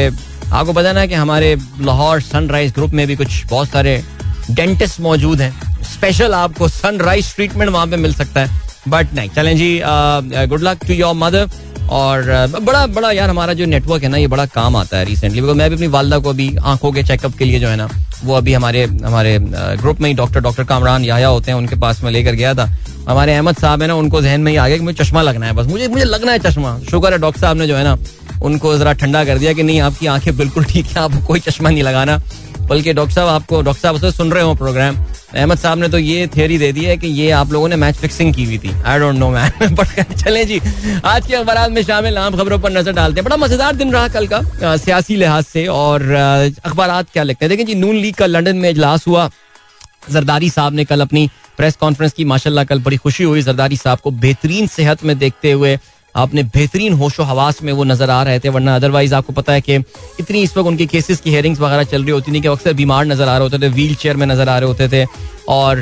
आपको पता ना कि हमारे लाहौर सनराइज ग्रुप में भी कुछ बहुत सारे डेंटिस्ट मौजूद हैं। स्पेशल आपको सनराइज ट्रीटमेंट वहाँ पे मिल सकता है। बट नहीं, चलें जी good luck to your mother और बड़ा बड़ा यार हमारा जो नेटवर्क है ना, ये बड़ा काम आता है रिसेंटली बिकॉज़ मैं भी अपनी वालदा को अभी आँखों के चेकअप के लिए जो है ना, वो अभी हमारे हमारे ग्रुप में ही डॉक्टर डॉक्टर कामरान याया होते हैं, उनके पास में लेकर गया था। हमारे अहमद साहब है ना, उनको जहन में ही आ गया कि मुझे चश्मा लगना है बस। मुझे मुझे लगना है चश्मा। शुक्र है डॉक्टर साहब ने जो है ना, उनको जरा ठंडा कर दिया कि नहीं, आपकी आँखें बिल्कुल ठीक है, आपको कोई चश्मा नहीं लगाना। बल्कि डॉक्टर साहब, आपको, डॉक्टर साहब से सुन रहे हो प्रोग्राम अहमद साहब ने तो ये थियोरी दे दी है कि ये आप लोगों ने मैच फिक्सिंग की हुई थी। I don't know man but चले जी। आज के अखबार में शामिल आम खबरों पर नज़र डालते हैं। बड़ा मज़ेदार दिन रहा कल का सियासी लिहाज से। और अखबार क्या लिखते हैं? देखें जी, नून लीग का लंदन में इजलास हुआ। जरदारी साहब ने कल अपनी प्रेस कॉन्फ्रेंस की, माशाल्लाह कल बड़ी खुशी हुई। जरदारी साहब को बेहतरीन सेहत में देखते हुए अपने बेहतरीन होशो हवास में वो नज़र आ रहे थे, वरना अदरवाइज़ आपको पता है कि इतनी इस वक्त उनके केसेस की हेयरिंग्स वगैरह चल रही होती थी कि अक्सर बीमार नज़र आ रहे होते थे व्हील चेयर में नज़र आ रहे होते थे और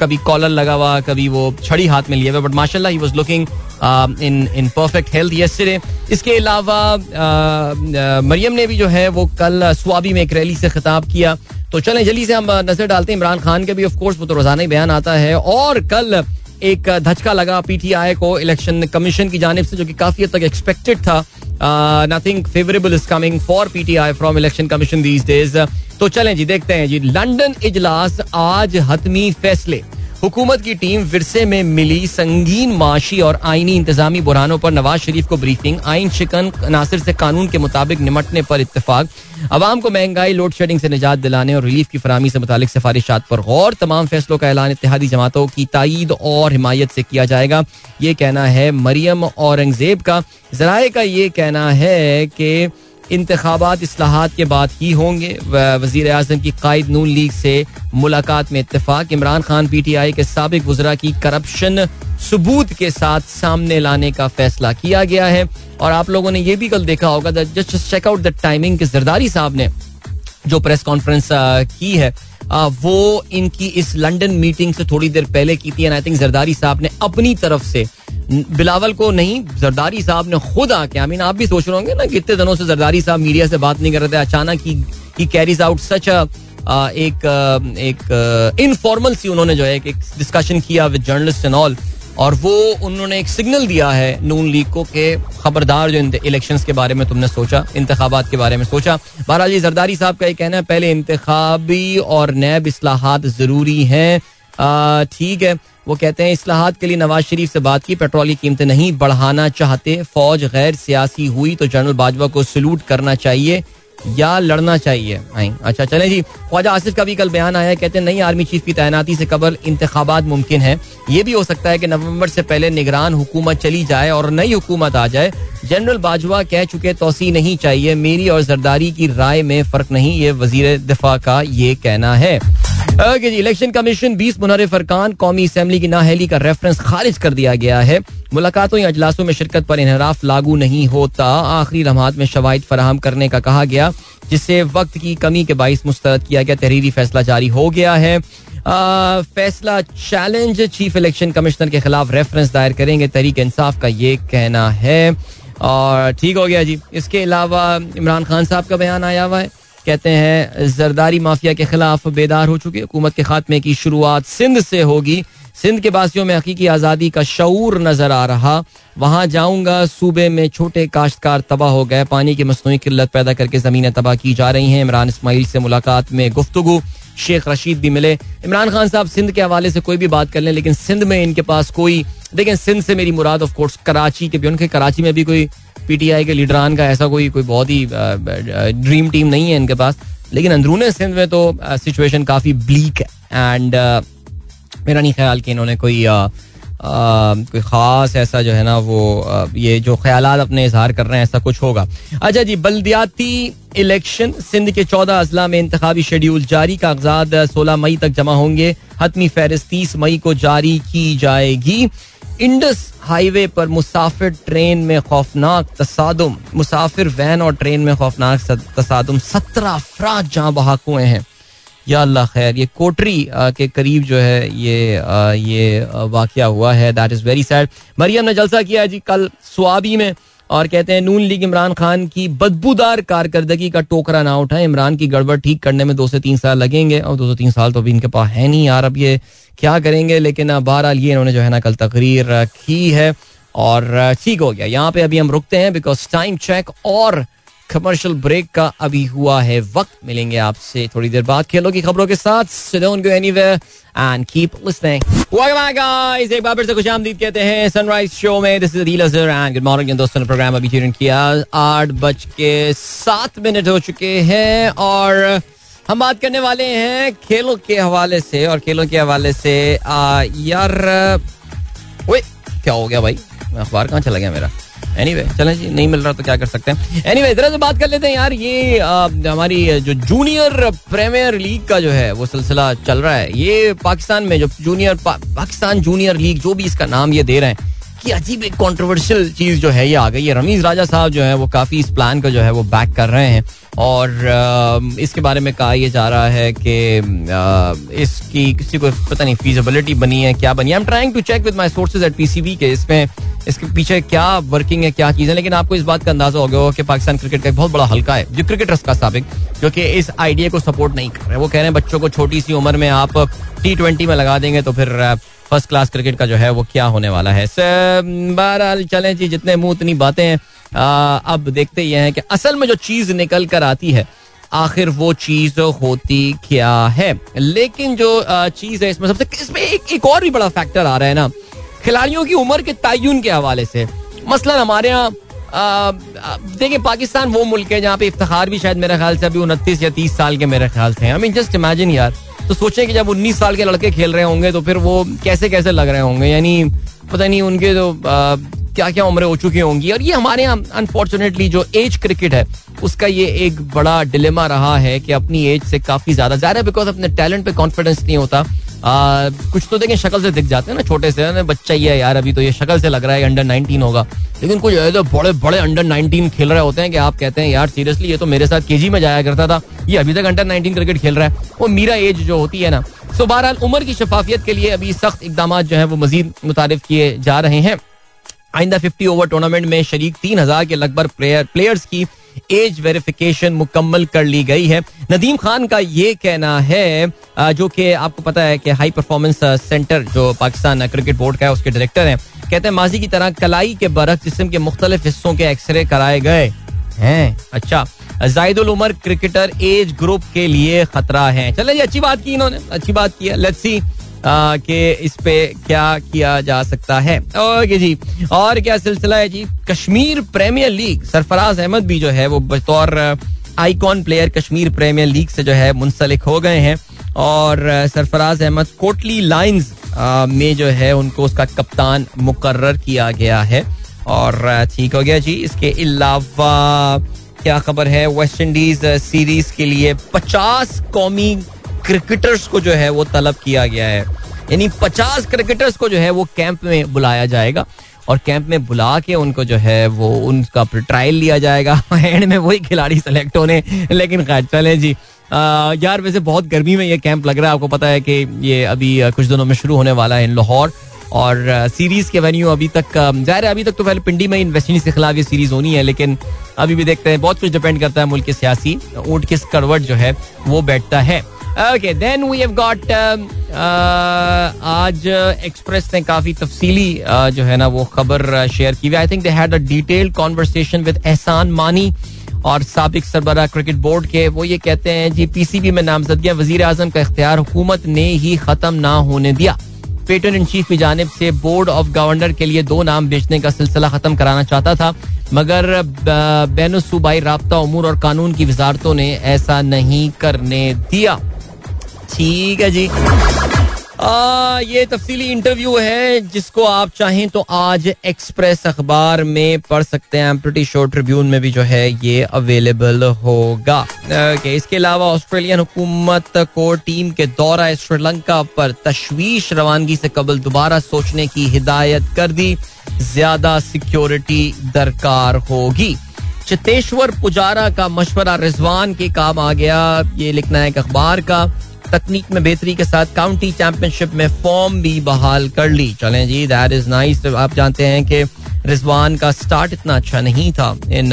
कभी कॉलर लगा हुआ, कभी वो छड़ी हाथ में लिए हुए बट माशाल्लाह he was looking in in perfect health yesterday इसके अलावा मरियम ने भी जो है वो कल स्वाबी में एक रैली से खिताब किया। तो चलें, जल्दी से हम नज़र डालते हैं, इमरान खान के भी ऑफ़ कोर्स वो तो रोज़ाना ही बयान आता है। और कल एक धचका लगा पीटीआई को इलेक्शन कमीशन की जानब से, जो कि काफ़ी हद तक एक्सपेक्टेड था। Nothing favourable is coming for PTI from election commission these days तो चलें जी, देखते हैं जी। लंदन इजलास आज हतमी फैसले। हुकूमत की टीम विरसे में मिली संगीन माशी और आईनी इंतजामी बुरानों पर नवाज़ शरीफ को ब्रीफिंग। आइन शिकन नासिर से कानून के मुताबिक निमटने पर इतफाक अवाम को महँगाई, लोड शेडिंग से निजात दिलाने और रिलीफ की फरहमी से मुतालिक सिफारिशात पर गौर। तमाम फैसलों का ऐलान इतिहादी जमातों की तायद और हिमायत से किया जाएगा। ये कहना है मरियम औरंगज़ेब का। जराए का ये कहना है कि इंतबात असलाहत के बाद ही होंगे। वज़ीर अजम की कायद नून लीग से मुलाकात में इतफाक Imran Khan P T I के सबक वजरा की करप्शन सबूत के साथ सामने लाने का फैसला किया गया है। और आप लोगों ने यह भी कल देखा होगा जस्ट चेकआउट द टाइमिंग के जरदारी साहब ने जो प्रेस कॉन्फ्रेंस की है आ, वो इनकी इस लंदन मीटिंग से थोड़ी देर पहले की थी। एंड आई थिंक जरदारी साहब ने अपनी तरफ़ से बिलावल को नहीं, जरदारी साहब ने खुद आके आई मीन आप भी सोच रहे होंगे ना कितने दिनों से जरदारी साहब मीडिया से बात नहीं कर रहे थे, अचानक ही कैरीज आउट सच अ एक एक इनफॉर्मल सी उन्होंने जो है, एक डिस्कशन किया विद जर्नलिस्ट एंड ऑल और वो उन्होंने एक सिग्नल दिया है नून लीग को कि खबरदार जो इलेक्शंस के बारे में तुमने सोचा इंतबात के बारे में सोचा। बहरहाल जी, जरदारी साहब का ये कहना है, पहले इंतबी और नैब असलाहत ज़रूरी हैं। ठीक है वो कहते हैं असलाहत के लिए नवाज़ शरीफ से बात की, पेट्रोल की कीमतें नहीं बढ़ाना चाहते, फौज गैर सियासी हुई तो जनरल बाजवा को सल्यूट करना चाहिए या लड़ना चाहिए? अच्छा चले जी, ख्वाजा आसिफ का भी कल बयान आया कहते हैं, नई आर्मी चीफ की तैनाती से कबल इंतबात मुमकिन है। ये भी हो सकता है कि नवंबर से पहले निगरान हुकूमत चली जाए और नई हुकूमत आ जाए। जनरल बाजवा कह चुके, तोसी नहीं चाहिए, मेरी और जरदारी की राय में फ़र्क नहीं। ये वज़ीर दिफा का ये कहना है। ओके जी इलेक्शन कमीशन बीस मुनरफ फरकान कौमी असम्बली की नाहली का रेफरेंस खारिज कर दिया गया है। मुलाकातों या अजलासों में शिरकत पर इनहराफ लागू नहीं होता। आखिरी लम्हात में शवाद फराहम करने का कहा गया, जिससे वक्त की कमी के बाईस मुस्तरद किया गया। तहरीरी फैसला जारी हो गया है। फैसला चैलेंज चीफ इलेक्शन कमिश्नर के खिलाफ रेफरेंस दायर करेंगे। तहरीक इंसाफ का ये कहना है। और ठीक हो गया जी। इसके अलावा इमरान खान साहब का बयान आया हुआ है। कहते हैं, जरदारी माफिया के खिलाफ बेदार हो चुकी हुकूमत के खात्मे की शुरुआत सिंध से होगी। सिंध के बासियों में हकीकी आज़ादी का शूर नज़र आ रहा। वहाँ जाऊँगा, सूबे में छोटे काश्तकार तबाह हो गए। पानी की मसनू किल्लत पैदा करके जमीनें तबाह की जा रही हैं। इमरान इसमाइल से मुलाकात में गुफ्तु शेख रशीद भी मिले। इमरान खान साहब, सिंध के हवाले से कोई भी बात कर लें, लेकिन सिंध में इनके पास कोई, देखें, सिंध से मेरी मुराद ऑफ़ कोर्स कराची के भी, उनके कराची में भी कोई पीटीआई के लीडरान का ऐसा कोई कोई बहुत ही ड्रीम टीम नहीं है इनके पास। लेकिन अंदरून सिंध में तो सिचुएशन काफ़ी ब्लीक है। एंड मेरा नहीं ख्याल कि इन्होंने कोई कोई ख़ास ऐसा जो है ना वो ये जो ख्याल अपने इजहार कर रहे हैं, ऐसा कुछ होगा। अच्छा जी, बल्दियाती इलेक्शन सिंध के चौदह अजला में इंतबी शेड्यूल जारी। कागजात सोलह मई तक जमा होंगे। हतमी फहरिस्त तीस मई को जारी की जाएगी। इंडस हाईवे पर मुसाफिर ट्रेन में खौफनाक तसादुम, मुसाफिर वैन और ट्रेन में खौफनाक तसादुम, सत्रह अफराज जहाँ बहाक हुए हैं। या अल्लाह खैर, ये कोटरी के करीब जो है, ये ये वाक़ हुआ है। That is very sad Maryam ने जलसा किया जी कल स्वाबी में। और कहते हैं, नून लीग इमरान खान की बदबूदार कारकर्दगी का टोकरा ना उठाए। इमरान की गड़बड़ ठीक करने में दो से तीन साल लगेंगे और दो से तीन साल तो अभी इनके पास है नहीं। यार, अब ये क्या करेंगे? लेकिन बहरहाल ये इन्होंने जो है ना कल तकरीर की है और ठीक हो गया। यहाँ पे अभी हम रुकते हैं बिकॉज़ टाइम चेक और कमर्शियल ब्रेक का अभी हुआ है वक्त। मिलेंगे आपसे थोड़ी देर बाद खेलों की खबरों के साथ। So don't go anywhere and keep listening. Welcome back guys. एक बार फिर से खुशामदीद कहते हैं सनराइज शो में। This is and good morning दोस्तों ने प्रोग्राम अभी ट्यून किया। आठ बज के सात मिनट हो चुके हैं और हम बात करने वाले हैं खेलों के हवाले से और खेलों के हवाले से आ, यार ओए क्या हो गया भाई? अखबार कहाँ चला गया मेरा? एनी वे चले जी नहीं मिल रहा तो क्या कर सकते हैं? एनी वे इधर से बात कर लेते हैं यार ये आ, हमारी जो जूनियर प्रीमियर लीग का जो है वो सिलसिला चल रहा है। ये पाकिस्तान में जो जूनियर पा, पाकिस्तान जूनियर लीग जो भी इसका नाम ये दे रहे हैं की अजीब एक कॉन्ट्रोवर्शियल चीज़ जो है ये आ गई है। रमीज राजा साहब जो है, वो काफ़ी इस प्लान को जो है वो बैक कर रहे हैं। और इसके बारे में कहा यह जा रहा है कि इसकी किसी को पता नहीं फीजिबिलिटी बनी है, क्या बनी I am trying to check with my sources at PCB के इसमें, इसके पीछे क्या वर्किंग है, क्या चीज़ है, लेकिन आपको इस बात का अंदाज़ा हो गया कि पाकिस्तान क्रिकेट का एक बहुत बड़ा हल्का है, जो क्रिकेटर्स का सबक, जो कि इस आइडिया को सपोर्ट नहीं कर रहे। वो कह रहे हैं, बच्चों को छोटी सी उम्र में आप टी ट्वेंटी में लगा देंगे तो फिर फ़र्स्ट क्लास क्रिकेट का जो है वो क्या होने वाला है? बहरहाल चलें जी जितने मुँह उतनी बातें हैं अब देखते ही हैं कि असल में जो चीज़ निकल कर आती है आखिर वो चीज़ होती क्या है? लेकिन जो चीज़ है इसमें सबसे इसमें एक, एक और भी बड़ा फैक्टर आ रहा है ना। खिलाड़ियों की उम्र के तयन के हवाले से। मसलन हमारे यहाँ देखिए पाकिस्तान वो मुल्क है जहाँ पे इफ्तार भी शायद मेरे ख्याल से अभी उनतीस या तीस साल के मेरे ख्याल से आई मीन जस्ट इमेजिन यार तो सोचें कि जब उन्नीस साल के लड़के खेल रहे होंगे तो फिर वो कैसे कैसे लग रहे होंगे? यानी पता नहीं उनके तो क्या क्या उम्र हो चुकी होंगी। और ये हमारे यहाँ अनफॉर्चुनेटली जो एज क्रिकेट है, उसका ये एक बड़ा डिलेमा रहा है कि अपनी एज से काफ़ी ज़्यादा जा रहा है बिकॉज़ अपने टैलेंट पे कॉन्फिडेंस नहीं होता आ, कुछ तो देखें शक्ल से दिख जाते हैं ना छोटे से ना बच्चा ही है यार अभी तो ये शक्ल से लग रहा है अंडर नाइनटीन होगा। लेकिन कुछ ऐसे बड़े बड़े अंडर नाइनटीन खेल रहे होते हैं कि आप कहते हैं यार सीरियसली ये तो मेरे साथ केजी में जाया करता था। ये अभी तक अंडर नाइनटीन क्रिकेट खेल रहा है। वो मीरा एज जो होती है ना। सो बहरहाल उम्र की शफाफियत के लिए अभी सख्त इकदाम जो है वो मजीद मुतारफ किए जा रहे हैं। आइंदा फिफ्टी ओवर टूर्नामेंट में शरीक तीन हज़ार के लगभग प्लेयर प्लेयर्स की एज वेरिफिकेशन मुकम्मल कर ली गई है। नदीम खान का ये कहना है जो कि आपको पता है कि हाई परफॉर्मेंस सेंटर जो पाकिस्तान क्रिकेट बोर्ड का है, उसके डायरेक्टर हैं। कहते हैं, माजी की तरह कलाई के बरक जिसम के मुख्तलिफ़ हिस्सों के एक्सरे कराए गए हैं। अच्छा Zahidul Umar cricketer age group के लिए खतरा है। चले अच्छी बात की इन्होंने, अच्छी बात की है। लेट्स सी कि इस पे क्या किया जा सकता है? ओके जी, और क्या सिलसिला है जी? कश्मीर प्रीमियर लीग, सरफराज अहमद भी जो है, वो बतौर icon player Kashmir Premier League से जो है मुंसलिक हो गए हैं। और सरफराज अहमद कोटली लाइंस में जो है उनको उसका कप्तान मुकर्र किया गया है। और ठीक हो गया जी। इसके अलावा, क्या खबर है? वेस्ट इंडीज सीरीज़ के लिए 50 कौमी क्रिकेटर्स को जो है वो तलब किया गया है। यानी पचास क्रिकेटर्स को जो है वो कैंप में बुलाया जाएगा और कैंप में बुला के उनको जो है वो उनका ट्रायल लिया जाएगा। एंड में वही खिलाड़ी सेलेक्ट होने। लेकिन खैर चले जी। आ, यार वैसे बहुत गर्मी में ये कैंप लग रहा है। आपको पता है कि ये अभी कुछ दिनों में शुरू होने वाला है लाहौर। और सीरीज़ के वेन्यू अभी तक ज़ाहिर है अभी तक तो पहले पिंडी में वेस्ट इंडीज के खिलाफ ये सीरीज़ होनी है लेकिन अभी भी देखते हैं। बहुत कुछ डिपेंड करता है मुल्क के सियासी। ऊँट किस करवट जो है वो बैठता है। Okay then we have got आज एक्सप्रेस ने काफ़ी तफसीली uh, जो है ना वो खबर शेयर uh, की I think they had a detailed conversation with Ehsan Mani और सबक सरबरा क्रिकेट बोर्ड के। वो ये कहते हैं जी पीसीबी में नामजदगियाँ वज़ीर आज़म का इख्तियार हुकूमत ने ही खत्म ना होने दिया। पेटन इन चीफ की जानब से बोर्ड ऑफ़ गवर्नर के लिए दो नाम बेचने का सिलसिला खत्म कराना चाहता था मगर uh, बैन सूबाई रबता उमूर और कानून की वजारतों ने ऐसा नहीं करने दिया। ठीक है जी। आ, ये तफसीली इंटरव्यू है जिसको आप चाहें तो आज एक्सप्रेस अखबार में पढ़ सकते हैं। प्रिटी शोर ट्रिब्यून में भी जो है ये अवेलेबल होगा। okay, इसके अलावा ऑस्ट्रेलियन हुकूमत को टीम के दौरा श्रीलंका पर तशवीश रवानगी से कबल दोबारा सोचने की हिदायत कर दी। ज़्यादा सिक्योरिटी दरकार होगी। चितेश्वर पुजारा का मशवरा रिजवान के काम आ गया। ये लिखना है अखबार का। तकनीक में बेहतरी के साथ काउंटी चैंपियनशिप में फॉर्म भी बहाल कर ली। चलें जी दैट इज़ नाइस आप जानते हैं कि रिजवान का स्टार्ट इतना अच्छा नहीं था इन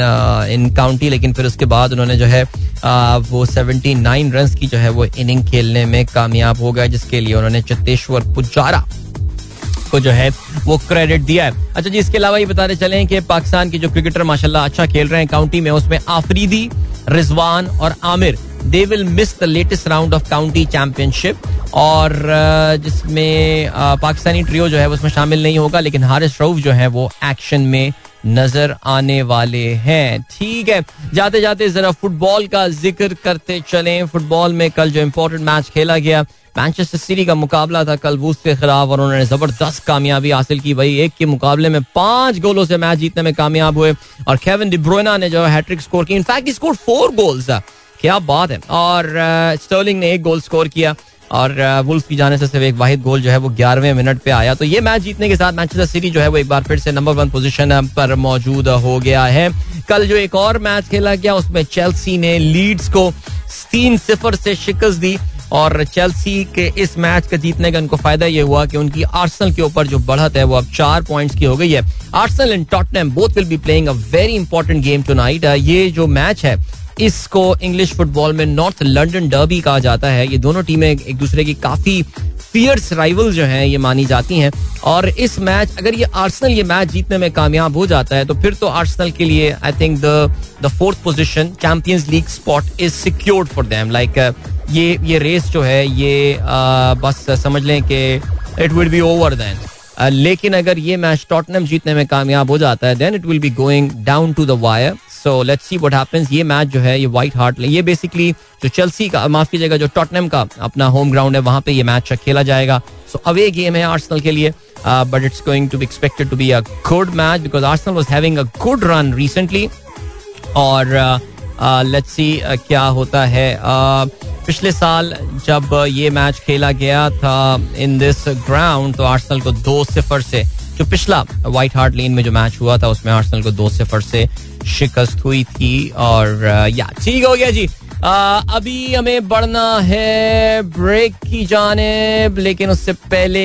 इन काउंटी लेकिन फिर उसके बाद उन्होंने जो है uh, वो 79 रन की जो है वो इनिंग खेलने में कामयाब हो गया जिसके लिए उन्होंने चतेश्वर पुजारा को जो है वो क्रेडिट दिया है। अच्छा जी इसके अलावा ये बताते चले कि पाकिस्तान के जो क्रिकेटर माशाल्लाह अच्छा खेल रहे हैं काउंटी में उसमें आफरीदी रिजवान और Amir they will miss the latest round of County Championship और जिसमें पाकिस्तानी ट्रियो जो है उसमें शामिल नहीं होगा, लेकिन हारिस रऊफ जो है वो एक्शन में नज़र आने वाले हैं। ठीक है जाते जाते जरा फुटबॉल का ज़िक्र करते चलें। फुटबॉल में कल जो इम्पोर्टेंट मैच खेला गया मैनचेस्टर सिटी का मुकाबला था कल वूस के खिलाफ, और उन्होंने ज़बरदस्त कामयाबी हासिल की। भाई, एक के मुकाबले में पाँच गोलों से मैच जीतने में कामयाब हुए, और केविन डिब्रोना ने जो हैट्रिक स्कोर की in fact score four goals क्या बात है। और स्टर्लिंग ने एक गोल स्कोर किया और वुल्फ की जाने से सिर्फ़ एक वाहिद गोल जो है वो ग्यारहवें मिनट पे आया। तो ये मैच जीतने के साथ मैनचेस्टर सिटी जो है वो एक बार फिर से नंबर वन पोजीशन पर मौजूद हो गया है। कल जो एक और मैच खेला गया, उसमें चेल्सी ने लीड्स को तीन सिफर से शिकस्त दी और चेल्सी के इस मैच के जीतने का उनको फ़ायदा ये हुआ कि उनकी आर्सनल के ऊपर जो बढ़त है वो अब चार पॉइंट्स की हो गई है। Arsenal and Tottenham both will be playing a very important game tonight ये जो मैच है इसको इंग्लिश फुटबॉल में नॉर्थ लंदन डर्बी कहा जाता है। ये दोनों टीमें एक दूसरे की काफ़ी फियर्स राइवल जो हैं ये मानी जाती हैं। और इस मैच अगर ये आर्सनल ये मैच जीतने में कामयाब हो जाता है तो फिर तो आर्सनल के लिए I think the the fourth position Champions League spot is secured for them like ये ये रेस जो है ये uh, बस समझ लें कि it will be over then लेकिन अगर ये मैच टॉटनम जीतने में कामयाब हो जाता है then it will be going down to the wire so let's see what happens ये मैच जो है ये व्हाइट हार्ट ये बेसिकली जो चेल्सी का माफ़ कीजिएगा जो टॉटनम का अपना होम ग्राउंड है वहाँ पे ये मैच खेला जाएगा। सो अवे गेम है आर्सेनल के लिए but it's going to be expected to be a good match because Arsenal was having a good run recently और लेट्स uh, सी uh, क्या होता है। Uh, पिछले साल जब ये मैच खेला गया था इन दिस ग्राउंड तो आर्सेनल को दो सिफर से जो पिछला व्हाइट हार्ट लेन में जो मैच हुआ था उसमें आर्सेनल को दो सिफर से शिकस्त हुई थी और या ठीक हो गया जी। आ, अभी हमें बढ़ना है ब्रेक की जाने लेकिन उससे पहले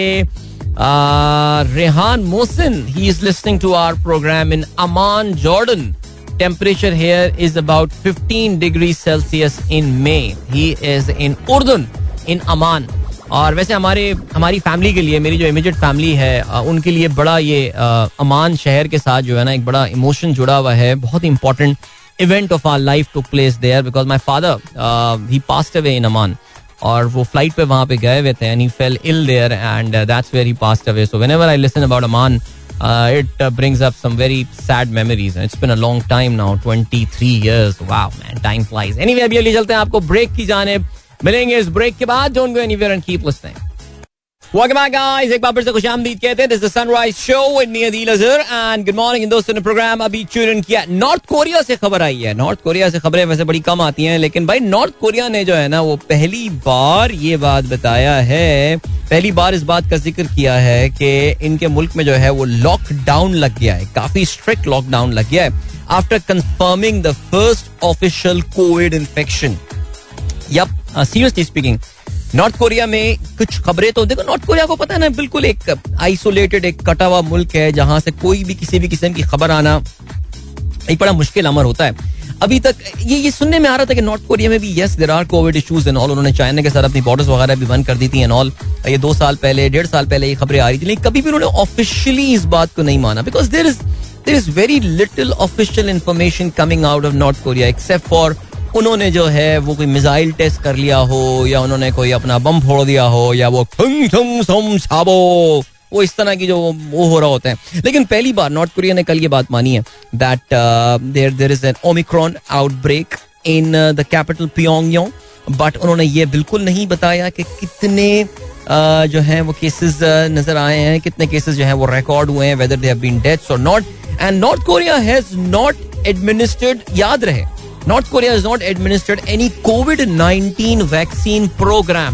Rehan Mohsin he is listening to our program in Amman Jordan temperature here is about 15 degree Celsius in may he is in Urdun in Amman और वैसे हमारे, हमारी फैमिली के लिए, मेरी जो इमीडिएट फैमिली है उनके लिए बड़ा ये अमान शहर के साथ जो है ना, एक बड़ा इमोशन जुड़ा हुआ है। बहुत ही important event of our life to place there because my father he passed away in Amman और वो फ़्लाइट पे वहाँ पे गए हुए थे and he fell ill there and that's where he passed away so whenever I listen about Amman it brings up some very sad memories it's been a long time now 23 years wow man time flies anyway अभी अभी चलते हैं आपको break की जाने मिलेंगे इस break के बाद। Don't go anywhere and keep listening. एक बार फिर से खुशामदीद कहते हैं। This sunrise show and good morning इन दोस्तों ने प्रोग्राम अभी किया। नॉर्थ कोरिया से खबर आई है। नॉर्थ कोरिया से खबरें वैसे बड़ी कम आती हैं, लेकिन भाई नॉर्थ कोरिया ने जो है ना, वो पहली बार ये बात बताया है। पहली बार इस बात का ज़िक्र किया है कि इनके मुल्क में जो है वो लॉकडाउन लग गया है। काफ़ी स्ट्रिक्ट लॉकडाउन लग गया है। After confirming the first official COVID infection yup seriously speaking North Korea में कुछ खबरें तो देखो नॉर्थ कोरिया को पता है ना, बिल्कुल एक आइसोलेटेड एक कटा हुआ मुल्क है, जहाँ से कोई भी किसी भी किस्म की खबर आना एक बड़ा मुश्किल अमर होता है। अभी तक ये ये सुनने में आ रहा था कि नॉर्थ कोरिया में भी yes there are COVID issues and all उन्होंने चाइना के साथ अपनी बॉर्डर्स वगैरह भी बंद कर दी थी एंड ऑल ये दो साल पहले, डेढ़ साल पहले ये खबरें आ रही थी, लेकिन कभी भी उन्होंने ऑफिशियली इस बात को नहीं माना because there is there is very little official information coming out of North Korea except for उन्होंने जो है वो कोई मिसाइल टेस्ट कर लिया हो या उन्होंने कोई अपना बम फोड़ दिया हो या वो वो इस तरह की जो वो हो रहा होता है। लेकिन पहली बार नॉर्थ कोरिया ने कल ये बात मानी है that there there is an Omicron outbreak in the capital Pyong but उन्होंने ये बिल्कुल नहीं बताया कि कितने uh, जो है वो केसेस uh, नज़र आए हैं कितने केसेस जो है वो रिकॉर्ड हुए हैं whether they have been deaths or not and North Korea has not administered याद रहे North Korea has not administered any COVID 19 vaccine program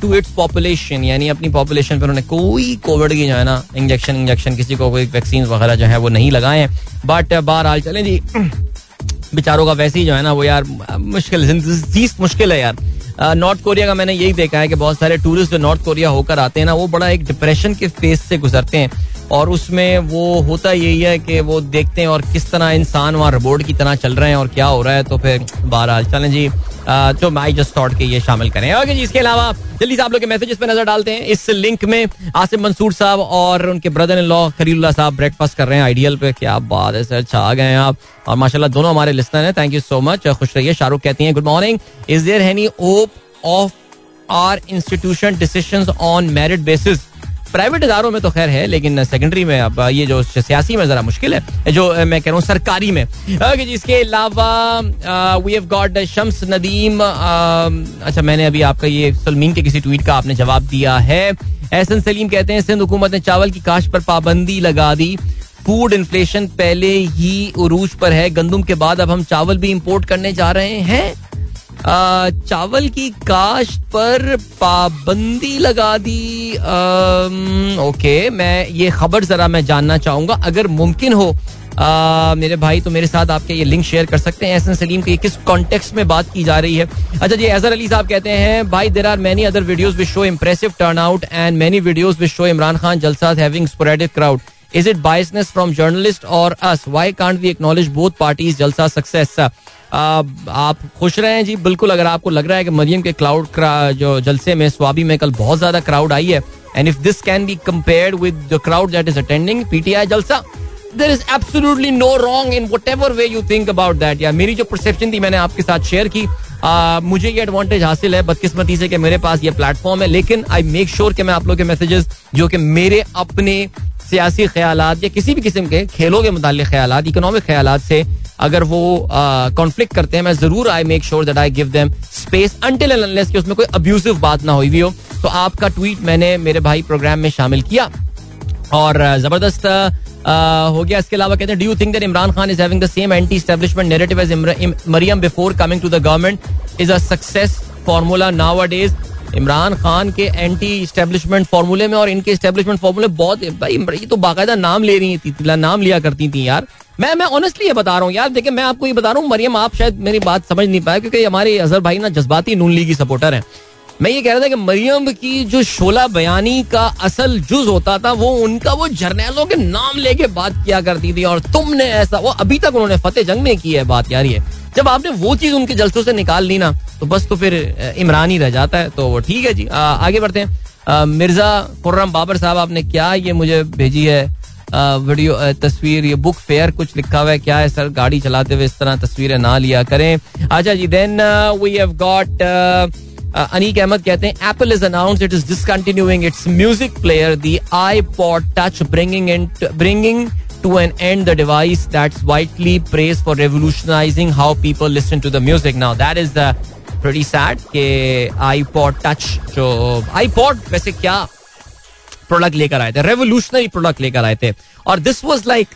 to its population यानी अपनी पॉपुलेशन पर उन्होंने कोई कोविड की जो है ना इंजेक्शन इंजेक्शन किसी को कोई वैक्सीन वगैरह जो है वो नहीं लगाए हैं। बट uh, बहरहाल चलें जी। बेचारों का वैसे ही जो है ना वो यार मुश्किल मुश्किल है यार। नॉर्थ uh, कोरिया का मैंने यही देखा है कि बहुत सारे टूरिस्ट जो नॉर्थ कोरिया होकर आते हैं ना वो बड़ा एक डिप्रेशन के फेस से गुजरते हैं। और उसमें वो होता यही है कि वो देखते हैं और किस तरह इंसान वहाँ रोबोट की तरह चल रहे हैं और क्या हो रहा है तो फिर बहरहाल, चलें जी। तो आई जस्ट थॉट के ये शामिल करें। ओके जी, इसके अलावा जल्दी से आप लोग के मैसेजेस पे नज़र डालते हैं। इस लिंक में आसिफ मंसूर साहब और उनके ब्रदर इन लॉ खरीदुल्ला साहब ब्रेकफास्ट कर रहे हैं आइडियल पे। क्या बात है सर छा गए हैं आप। और माशाल्लाह दोनों हमारे लिस्टर हैं। थैंक यू सो मच खुश रहिए, शाहरुख कहती हैं good morning is there any hope of our institution decision on merit basis private इदारों में तो खैर है, लेकिन सेकेंडरी में अब ये जो सियासी में जरा मुश्किल है, जो मैं कह रहा हूँ सरकारी में। इसके अलावा we have got Shams Nadeem अच्छा मैंने अभी आपका ये सलमीन के किसी ट्वीट का आपने जवाब दिया है। एहसन सलीम कहते हैं, सिंध हुकूमत ने चावल की काश्त पर पाबंदी लगा दी। फ़ूड इन्फ्लेशन पहले ही उरूज पर है। गंदुम के बाद अब हम चावल भी इम्पोर्ट करने जा रहे हैं। चावल की काश्त पर पाबंदी लगा दी। ओके, मैं ये खबर जरा मैं जानना चाहूँगा। अगर मुमकिन हो मेरे भाई तो मेरे साथ आपके ये लिंक शेयर कर सकते हैं। एहसन सलीम के किस कॉन्टेक्स्ट में बात की जा रही है? अच्छा जी अजहर अली साहब कहते हैं, भाई there are many other videos which show impressive turnout and many videos which show Imran Khan जलसा having sporadic crowd is it biasness from journalist or us why can't we acknowledge both parties जलसा success आप खुश रहे हैं जी। बिल्कुल अगर आपको लग रहा है कि मरियम के क्लाउड जो जलसे में स्वाबी में कल बहुत ज़्यादा क्राउड आई है and if this can be compare with the crowd that is attending PTI जलसा there is absolutely no wrong in whatever way you think about that या मेरी जो परसेप्शन थी मैंने आपके साथ शेयर की। आ, मुझे ये एडवांटेज हासिल है बदकिस्मती से कि मेरे पास ये प्लेटफॉर्म है लेकिन आई मेक श्योर कि मैं आप लोग के मैसेजेस जो कि मेरे अपने सियासी ख्याल या किसी भी किस्म के खेलों के मुतालिक ख्याल इकोनॉमिक ख्याल से अगर वो कॉन्फ्लिक्ट करते हैं, मैं ज़रूर I make sure that I give them space until unless कि उसमें कोई अब्यूसिव बात ना हुई हो। तो आपका ट्वीट मैंने मेरे भाई प्रोग्राम में शामिल किया। और ज़बरदस्त हो गया। इसके अलावा कहते हैं do you think that Imran Khan is having the same anti establishment narrative as Maryam before coming to the government is a success formula nowadays Imran Khan के एंटी स्टेब्लिशमेंट फॉर्मूले में और इनके स्टेब्लिशमेंट फॉर्मूले बहुत, भाई, ये तो बाकायदा नाम ले रही थी नाम लिया करती थी यार। मैं मैं ऑनेस्टली ये बता रहा हूँ यार, देखिए, मैं आपको ये बता रहा हूँ, मरियम, आप शायद मेरी बात समझ नहीं पाए, क्योंकि हमारे अजहर भाई ना जज्बाती नून लीग की सपोर्टर हैं। मैं ये कह रहा था कि मरियम की जो शोला बयानी का असल जुज होता था, वो उनका, वो जर्नैलों के नाम लेके बात किया करती थी, और तुमने ऐसा, वो अभी तक उन्होंने फतेह जंग में की है बात, यार ये। जब आपने वो चीज़ उनके जलसों से निकाल ली ना तो बस तो फिर इमरान ही रह जाता है तो वो ठीक है जी। आ, आगे बढ़ते हैं। मिर्ज़ा खुर्रम बाबर साहब आपने क्या ये मुझे भेजी है? आ, वीडियो तस्वीर ये बुक फेयर कुछ लिखा हुआ है क्या है सर? गाड़ी चलाते हुए इस तरह तस्वीरें ना लिया करें। अच्छा जी then we have got Aneeq Ahmed कहते हैं Apple is announce it is discontinuing its music player the iPod touch bringing in bringing to an end the device that's widely praised for revolutionizing how people listen to the music. Now that is the pretty sad कि iPod Touch जो iPod वैसे क्या product लेकर आए थे revolutionary product लेकर आए थे और this was like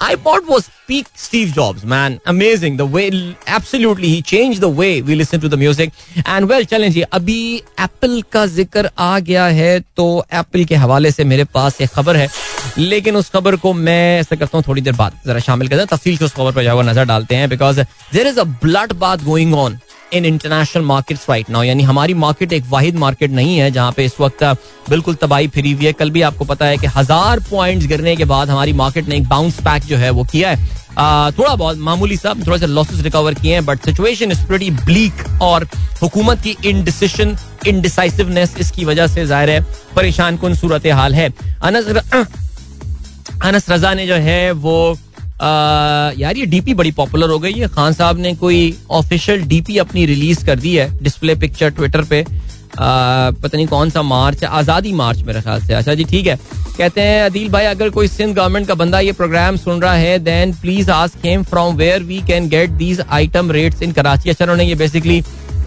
iPod was peak Steve Jobs, man. Amazing. The way, absolutely, he changed the way we listen to the music. And well, चलें जी अभी एप्पल का ज़िक्र आ गया है तो एप्पल के हवाले से मेरे पास एक खबर है लेकिन उस खबर को मैं ऐसा करता हूँ थोड़ी देर बाद जरा शामिल करते हैं तफसील से उस खबर पर जाओ नज़र डालते हैं because there is a bloodbath going on in international market right now यानी हमारी मार्केट एक वाहिद मार्केट नहीं है, जहाँ पे इस वक्त बिल्कुल तबाही फिरी हुई है। कल भी आपको पता है कि हज़ार पॉइंट्स गिरने के बाद हमारी मार्केट ने एक बाउंस पैक जो है वो किया है। थोड़ा बहुत मामूली सा, थोड़ा सा लॉसेस रिकवर किए हैं but situation is pretty bleak और हुकूमत की इनडिसिशन इनडिसाइसिवनेस इसकी वजह से ज़ाहिर है परेशान कन सूरत हाल है। अनस अनस रजा ने जो है वो यार ये डीपी बड़ी पॉपुलर हो गई है। खान साहब ने कोई ऑफिशियल डीपी अपनी रिलीज़ कर दी है डिस्प्ले पिक्चर ट्विटर पे। पता नहीं कौन सा मार्च आज़ादी मार्च मेरे ख्याल से। अच्छा जी ठीक है। कहते हैं अदील भाई अगर कोई सिंध गवर्नमेंट का बंदा ये प्रोग्राम सुन रहा है then please ask him from where we can get these item rates in Karachi अच्छा उन्होंने ये बेसिकली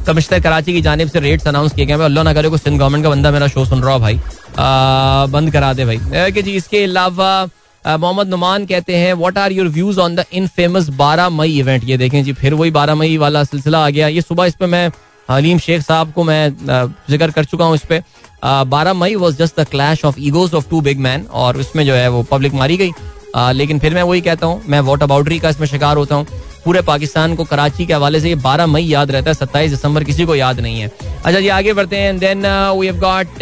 कमिश्नर कराची की जानब से रेट्स अनाउंस किए गए अल्लाह ना करे कोई सिंध गवर्नमेंट का बंदा मेरा शो सुन रहा हो भाई। आ, बंद करा दे भाई। कि जी इसके अलावा मोहम्मद नुमान कहते हैं what are your views on the infamous बारह मई इवेंट ये देखें जी, फिर वही बारह मई वाला सिलसिला आ गया। ये सुबह इस पर मैं, हलीम शेख साहब को मैं ज़िक्र कर चुका हूँ इस पर बारह मई was just the clash of egos of two big man और उसमें जो है वो पब्लिक मारी गई। लेकिन फिर मैं वही कहता हूँ, मैं वॉट अबाउटरी का इसमें शिकार होता हूँ। पूरे पाकिस्तान को कराची के हवाले से ये बारह मई याद रहता है सत्ताईस दिसंबर किसी को याद नहीं है अच्छा जी आगे बढ़ते हैं then we have got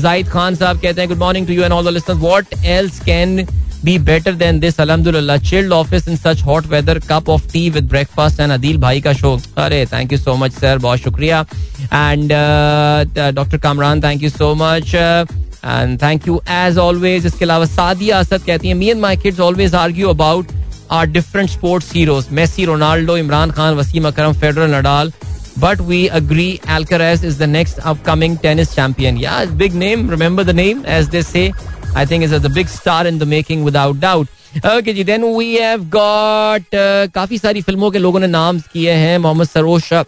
Zahid Khan साहब कहते हैं good morning to you and all the what else can be better than this alhamdulillah chilled office in such hot weather cup of tea with breakfast and adil bhai ka show अरे thank you so much sir बहुत शुक्रिया uh, Dr. Kamran thank you so much uh, and thank you as always इसके अलावा सादिया असद कहती है me and my kids always argue about are different sports heroes Messi Ronaldo Imran Khan Wasim Akram Federer Nadal but we agree Alcaraz next upcoming tennis champion या big name remember the name as they say I think is the big star in the making without doubt okay ji then we have got काफ़ी सारी फ़िल्मों के लोगों ने नाम किए हैं। मोहम्मद सरोज uh,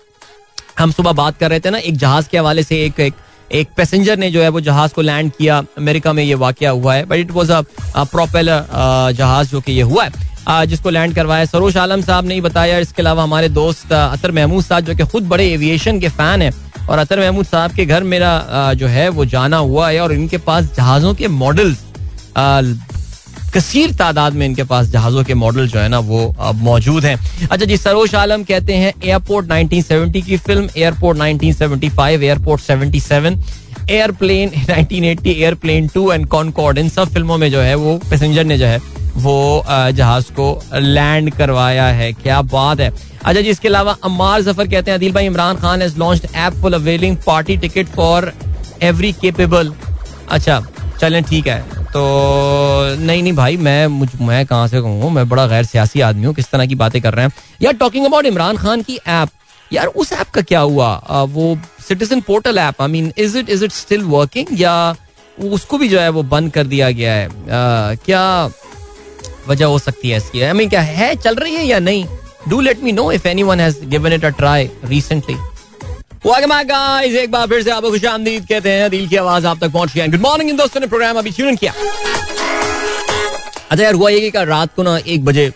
हम सुबह बात कर रहे थे ना, एक जहाज़ के हवाले से एक एक एक पैसेंजर ने जो है वो जहाज़ को लैंड किया। अमेरिका में ये वाक्य हुआ है but it was a propeller जहाज़ जो कि ये हुआ है। जिसको लैंड करवाया। सरोश आलम साहब ने बताया, इसके अलावा हमारे दोस्त अतर महमूद साहब, जो कि खुद बड़े एविएशन के फ़ैन है, और अतर महमूद साहब के घर मेरा जो है, वो जाना हुआ है, और इनके पास जहाजों के मॉडल्स कसीर तादाद में इनके पास जहाजों के मॉडल जो है ना, वो मौजूद हैं। अच्छा जी सरोश आलम कहते हैं एयरपोर्ट 1970 की film Airport 1975 Airport 77 Airplane 1980 Airplane 2 and Concorde इन सब फ़िल्मों में जो है वो पैसेंजर ने जो है वो जहाज़ को लैंड करवाया है। क्या बात है। अच्छा जी इसके अलावा अम्मार ज़फ़र कहते हैं अदिल भाई Imran Khan has launched app for availing party ticket for every capable अच्छा चलें ठीक है। तो नहीं नहीं भाई मैं मुझ मैं कहाँ से कहूँ? मैं बड़ा गैर सियासी आदमी हूँ किस तरह की बातें कर रहे हैं। यार टॉकिंग अबाउट इमरान खान की ऐप यार उस ऐप का क्या हुआ? आ, वो citizen portal app I mean is it is it still working या उसको भी जो है वो बंद कर दिया गया है। आ, क्या वजह हो सकती है इसकी? आई मीन क्या है चल रही है या नहीं? Do let me know if anyone has given it a try recently guys एक बार फिर से आपको खुश आमदीद कहते हैं दिल की आवाज़ आप तक पहुँच गया गुड मॉर्निंग इन दोस्तों ने प्रोग्राम अभी ट्यून किया। अच्छा यार हुआ ये कि रात को ना एक बजे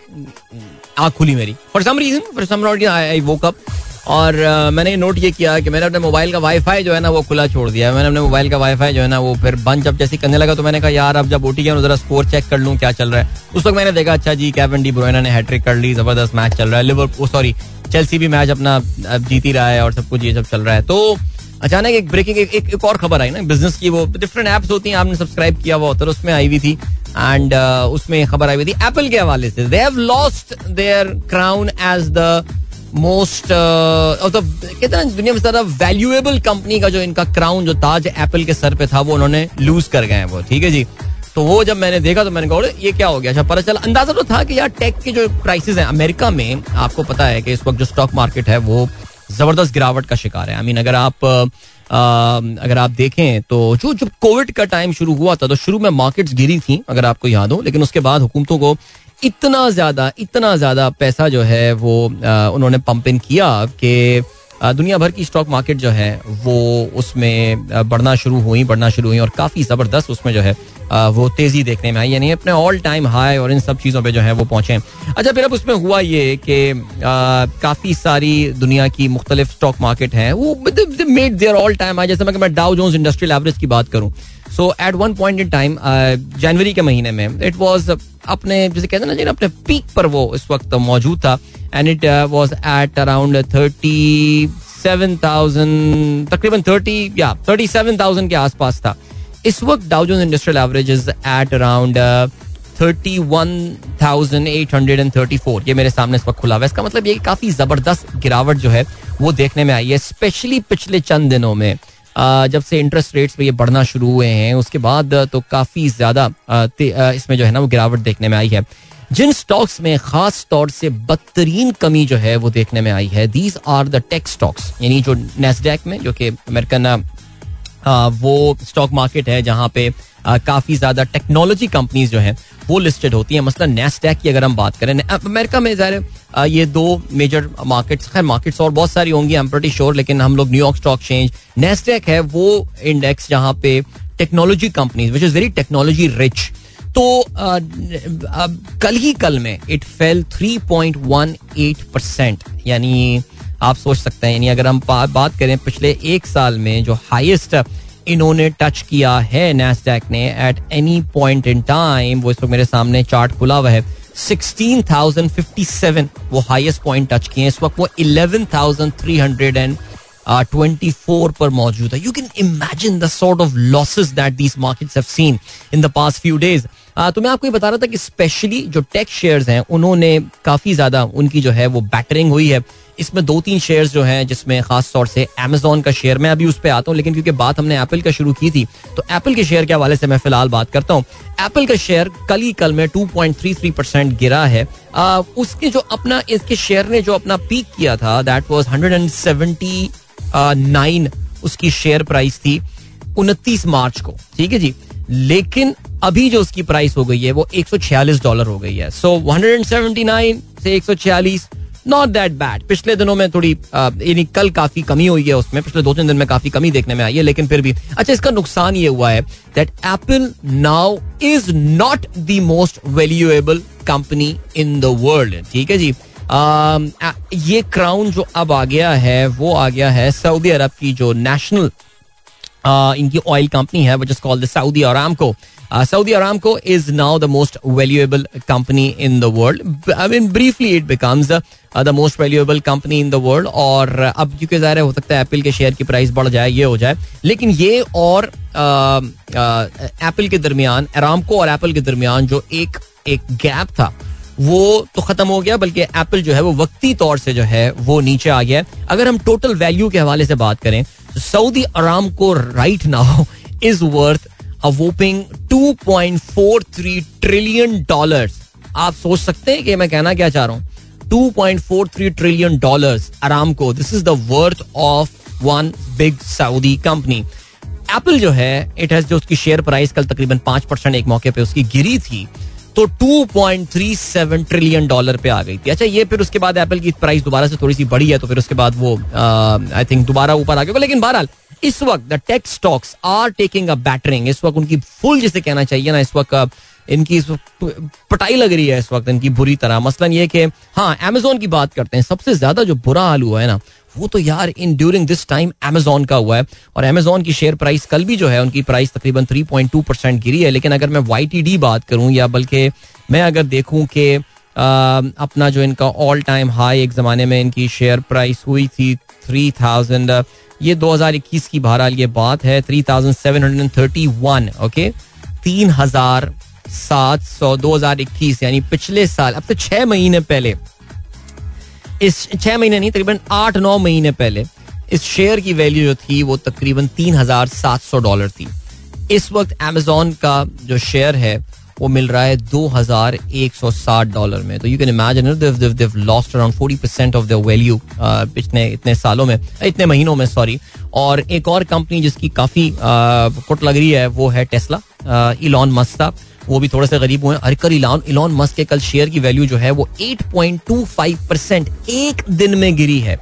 आँख खुली मेरी। For some reason for some I woke up और मैंने नोट ये किया कि मैंने अपने मोबाइल का वाईफाई जो है ना वो खुला छोड़ दिया मैंने अपने मोबाइल का वाईफाई जो है ना वो फिर बंद। जब जैसे करने लगा तो मैंने कहा यार अब जब ओटी जरा स्कोर चेक कर लूँ क्या चल रहा है? उस वक्त मैंने देखा अच्छा जी कैवन डी ब्रोइना ने हैट्रिक कर ली ज़बरदस्त मैच चल रहा है। लिवर सॉरी चेल्सी भी मैच अपना जीत ही रहा है और सब कुछ ये सब चल रहा है। तो अचानक एक ब्रेकिंग एक, एक, एक और खबर आई ना बिज़नेस की वो डिफरेंट एप्स होती हैं आपने सब्सक्राइब किया हुआ होता है उसमें आई हुई थी। एंड uh, उसमें खबर आई हुई थी एप्पल के हवाले से। They have lost their crown as the most कहते हैं दुनिया में ज़्यादा वैल्यूएबल कंपनी का जो इनका क्राउन जो ताज एप्पल के सर पे था वो उन्होंने लूज कर गए हैं वो ठीक है जी? तो वो जब मैंने देखा तो मैंने कहा ये क्या हो गया? अच्छा पता चला अंदाज़ा तो था कि यार टेक के जो प्राइसेस हैं अमेरिका में आपको पता है कि इस वक्त जो स्टॉक मार्केट है वो ज़बरदस्त गिरावट का शिकार है। आई मीन अगर आप आ, अगर आप देखें तो जो जब कोविड का टाइम शुरू हुआ था तो शुरू में मार्केट्स गिरी थी अगर आपको याद हो लेकिन उसके बाद हुकूमतों को इतना ज़्यादा इतना ज़्यादा पैसा जो है वो उन्होंने पंप इन किया कि दुनिया भर की स्टॉक मार्केट जो है वो उसमें बढ़ना शुरू हुई, बढ़ना शुरू हुई और काफ़ी ज़बरदस्त उसमें जो है वो तेज़ी देखने में आई। यानी अपने ऑल टाइम हाई और इन सब चीज़ों पे जो है वो पहुँचे। अच्छा फिर अब उसमें हुआ ये कि काफ़ी सारी दुनिया की मुख्तलिफ़ स्टॉक मार्केट हैं, वो made their all time high जैसे मैं डाउ जोन्स इंडस्ट्रियल एवरेज की बात करूँ so at one point in time जनवरी के महीने में इट वॉज़ अपने, जैसे कहते हैं ना अपने पीक पर वो इस वक्त मौजूद था। And it was at around thirty seven thousand तकरीबन थर्टी या थर्टी सेवन थाउज़ेंड के आसपास था। इस वक्त Dow Jones Industrial Average is at around thirty one thousand eight hundred and thirty four ये मेरे सामने इस वक्त खुला हुआ है। इसका मतलब ये काफ़ी ज़बरदस्त गिरावट जो है, वो देखने में आई है स्पेशली पिछले चंद दिनों में। जब से इंटरेस्ट रेट्स पे ये बढ़ना शुरू हुए हैं, उसके बाद तो काफ़ी ज़्यादा इसमें जो है ना वो गिरावट देखने में आई है। जिन स्टॉक्स में खास तौर से बदतरीन कमी जो है वो देखने में आई है these are the tech stocks यानी जो नेस्डैक में, जो कि अमेरिकन वो स्टॉक मार्केट है जहाँ पे काफ़ी ज़्यादा टेक्नोलॉजी कंपनीज़ जो हैं, वो लिस्टेड होती हैं। मसला नेस्टैक की अगर हम बात करें अमेरिका में ज़ाहिर ये दो मेजर मार्केट्स खैर मार्केट्स और बहुत सारी होंगी आई एम प्रीटी श्योर लेकिन हम लोग न्यूयॉर्क स्टॉक एक्सचेंज नेस्टैक है वो इंडेक्स जहाँ पे technology companies which is very technology rich तो कल ही कल में इट फेल 3.18 परसेंट यानी आप सोच सकते हैं, यानी अगर हम बात करें पिछले एक साल में जो हाईएस्ट इन्होंने टच किया है नेस्डैक ने at any point in time वो इस वक्त मेरे सामने चार्ट खुला हुआ है। 16,057 वो हाईएस्ट पॉइंट टच किए इस वक्त वो 11,300 एंड ट्वेंटी फोर पर मौजूद है। You can imagine the sort of losses that these markets have seen in the past few days तो मैं आपको ये बता रहा था कि स्पेशली जो टेक शेयर्स हैं उन्होंने काफ़ी ज़्यादा उनकी जो है वो बैटरिंग हुई है। इसमें दो तीन शेयर्स जो हैं जिसमें खास तौर से अमेजोन का शेयर मैं अभी उस पर आता हूँ लेकिन क्योंकि बात हमने एप्पल का शुरू की थी तो एप्पल के शेयर के हवाले से मैं फ़िलहाल बात करता हूँ। एप्पल का शेयर कल ही कल में 2.33 परसेंट गिरा है। आ, उसके जो अपना इसके शेयर ने जो अपना पीक किया था दैट वाज 179 उसकी शेयर प्राइस थी उनतीस मार्च को ठीक है जी? लेकिन अभी जो उसकी प्राइस हो गई है वो 146 डॉलर हो गई है। सो so, 179 से 146 नॉट दैट बैड पिछले दिनों में थोड़ी यानी कल काफ़ी कमी हुई है उसमें पिछले दो तीन दिन में काफ़ी कमी देखने में आई है लेकिन फिर भी। अच्छा इसका नुकसान ये हुआ है that Apple now is not the most valuable company in the world ठीक है जी? ये क्राउन जो अब आ गया है वो आ गया है सऊदी अरब की जो नेशनल इनकी ऑयल कंपनी है which is called Saudi Aramco Saudi Aramco is now the most valuable company in the world I mean briefly it becomes the most valuable company in the world और अब क्योंकि ज़ाहिर हो सकता है Apple के share की प्राइस बढ़ जाए, ये हो जाए। लेकिन ये और एप्पल के दरमियान अरामको और एप्पल के दरमियान जो एक एक गैप था, वो तो खत्म हो गया, बल्कि एप्पल जो है वो वक्ती तौर से जो है, वो नीचे आ गया अगर हम टोटल वैल्यू के हवाले से बात करें Saudi Aramco right now is worth a whopping 2.43 trillion dollars आप सोच सकते हैं कि मैं कहना क्या चाह रहा हूँ? 2.43 trillion dollars Aramco. This is the worth of one big Saudi company Apple जो है इट हैज़ जो उसकी शेयर प्राइस कल तकरीबन पाँच परसेंट एक मौके पे उसकी गिरी थी तो 2.37 ट्रिलियन डॉलर पे आ गई थी। अच्छा ये फिर उसके बाद एप्पल की प्राइस दोबारा से थोड़ी सी बढ़ी है तो फिर उसके बाद वो आई थिंक दोबारा ऊपर आ गया। लेकिन बहरहाल इस वक्त the tech stocks are taking a battering इस वक्त उनकी फुल जिसे कहना चाहिए ना, इस वक्त इनकी इस पटाई लग रही है इस वक्त इनकी बुरी तरह। मसलन ये कि हाँ अमेजोन की बात करते हैं। सबसे ज़्यादा जो बुरा हाल हुआ है ना, वो तो यार in during this time Amazon का हुआ है। और अमेजोन की शेयर प्राइस कल भी जो है, उनकी प्राइस तकरीबन 3.2 परसेंट गिरी है। लेकिन अगर मैं YTD बात करूँ, या बल्कि मैं अगर देखूँ कि अपना जो इनका ऑल टाइम हाई एक ज़माने में इनकी शेयर प्राइस हुई थी थ्री थाउज़ेंड ये 2021 की बहरहाल ये बात है three thousand seven hundred thirty one okay तीन हज़ार सात सौ, दो हज़ार इक्कीस, यानी पिछले साल, अब तो छह महीने पहले, इस छह महीने नहीं, तकरीबन आठ नौ महीने पहले, इस शेयर की वैल्यू जो थी, वो तकरीबन तीन हज़ार सात सौ डॉलर थी। इस वक्त अमेजोन का जो शेयर है वो मिल रहा है दो हज़ार एक सौ साठ डॉलर में। तो you can imagine lost around forty percent of the value पिछले इतने सालों में इतने महीनों में सॉरी और एक और कंपनी जिसकी काफ़ी कुट लग रही है, वो है टेस्ला इलॉन मस्क वो भी थोड़े से गरीब हुए अरे कल इलॉन इलॉन मस्क के कल शेयर की वैल्यू जो है, वो 8.25 परसेंट एक दिन में गिरी है।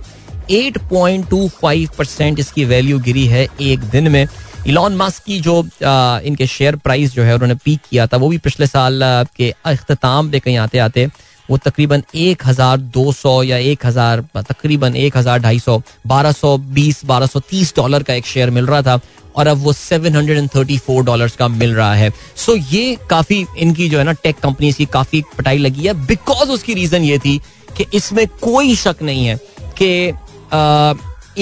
8.25 परसेंट इसकी वैल्यू गिरी है एक दिन में। इलॉन मस्क की जो आ, इनके शेयर प्राइस जो है उन्होंने पीक किया था वो भी पिछले साल के अख्ताम पे कहीं आते आते वो तकरीबन एक हज़ार दो सौ या एक हज़ार तकरीबन एक हज़ार ढाई सौ बारह सौ बीस बारह सौ तीस डॉलर का एक शेयर मिल रहा था और अब वो seven hundred and thirty four dollar का मिल रहा है। सो so ये काफ़ी इनकी जो है ना टेक कंपनीज़ की काफ़ी पटाई लगी है बिकॉज़ उसकी रीजन ये थी कि इसमें कोई शक नहीं है कि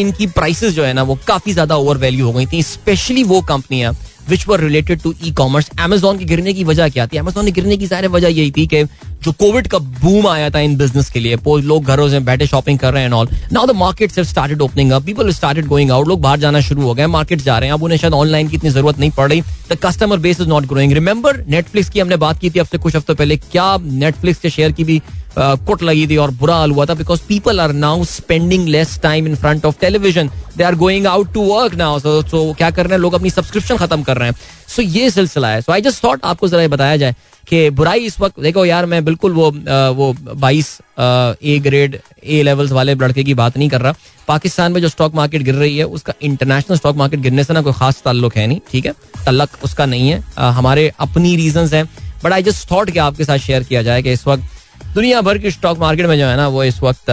इनकी प्राइसेस जो है ना, वो काफ़ी ज़्यादा ओवर वैल्यू हो गई थी स्पेशली वो कंपनियाँ which were related to e commerce Amazon के गिरने की वजह क्या थी? अमेजोन के गिरने की सारी वजह यही थी कि जो कोविड का बूम आया था इन बिज़नेस के लिए लोग घरों से बैठे शॉपिंग कर रहे हैं all now the market have started opening up people started going out लोग बाहर जाना शुरू हो गए मार्केट जा रहे हैं. अब उन्हें शायद ऑनलाइन की इतनी ज़रूरत नहीं पड़ रही. The customer base is not growing remember Netflix की हमने बात की थी, अब से कुछ हफ्तों पहले, क्या नेटफ्लिक्स के शेयर की भी कुट लगी थी और बुरा हाल हुआ था because people are now spending less time in front of television they are going out to work now so क्या कर रहे हैं लोग अपनी सब्सक्रिप्शन खत्म कर रहे हैं सो ये सिलसिला है सो आई जस्ट थॉट आपको जरा बताया जाए कि बुराई इस वक्त देखो यार मैं बिल्कुल वो वो बाईस ए ग्रेड ए लेवल्स वाले लड़के की बात नहीं कर रहा पाकिस्तान में जो स्टॉक मार्केट गिर रही है उसका इंटरनेशनल स्टॉक मार्केट गिरने से ना कोई खास ताल्लुक है नहीं ठीक है तलक उसका नहीं है हमारे अपनी रीजन है बट आई जस्ट थॉट कि आपके साथ शेयर किया जाए कि इस वक्त दुनिया भर की स्टॉक मार्केट में जो है ना, वो इस वक्त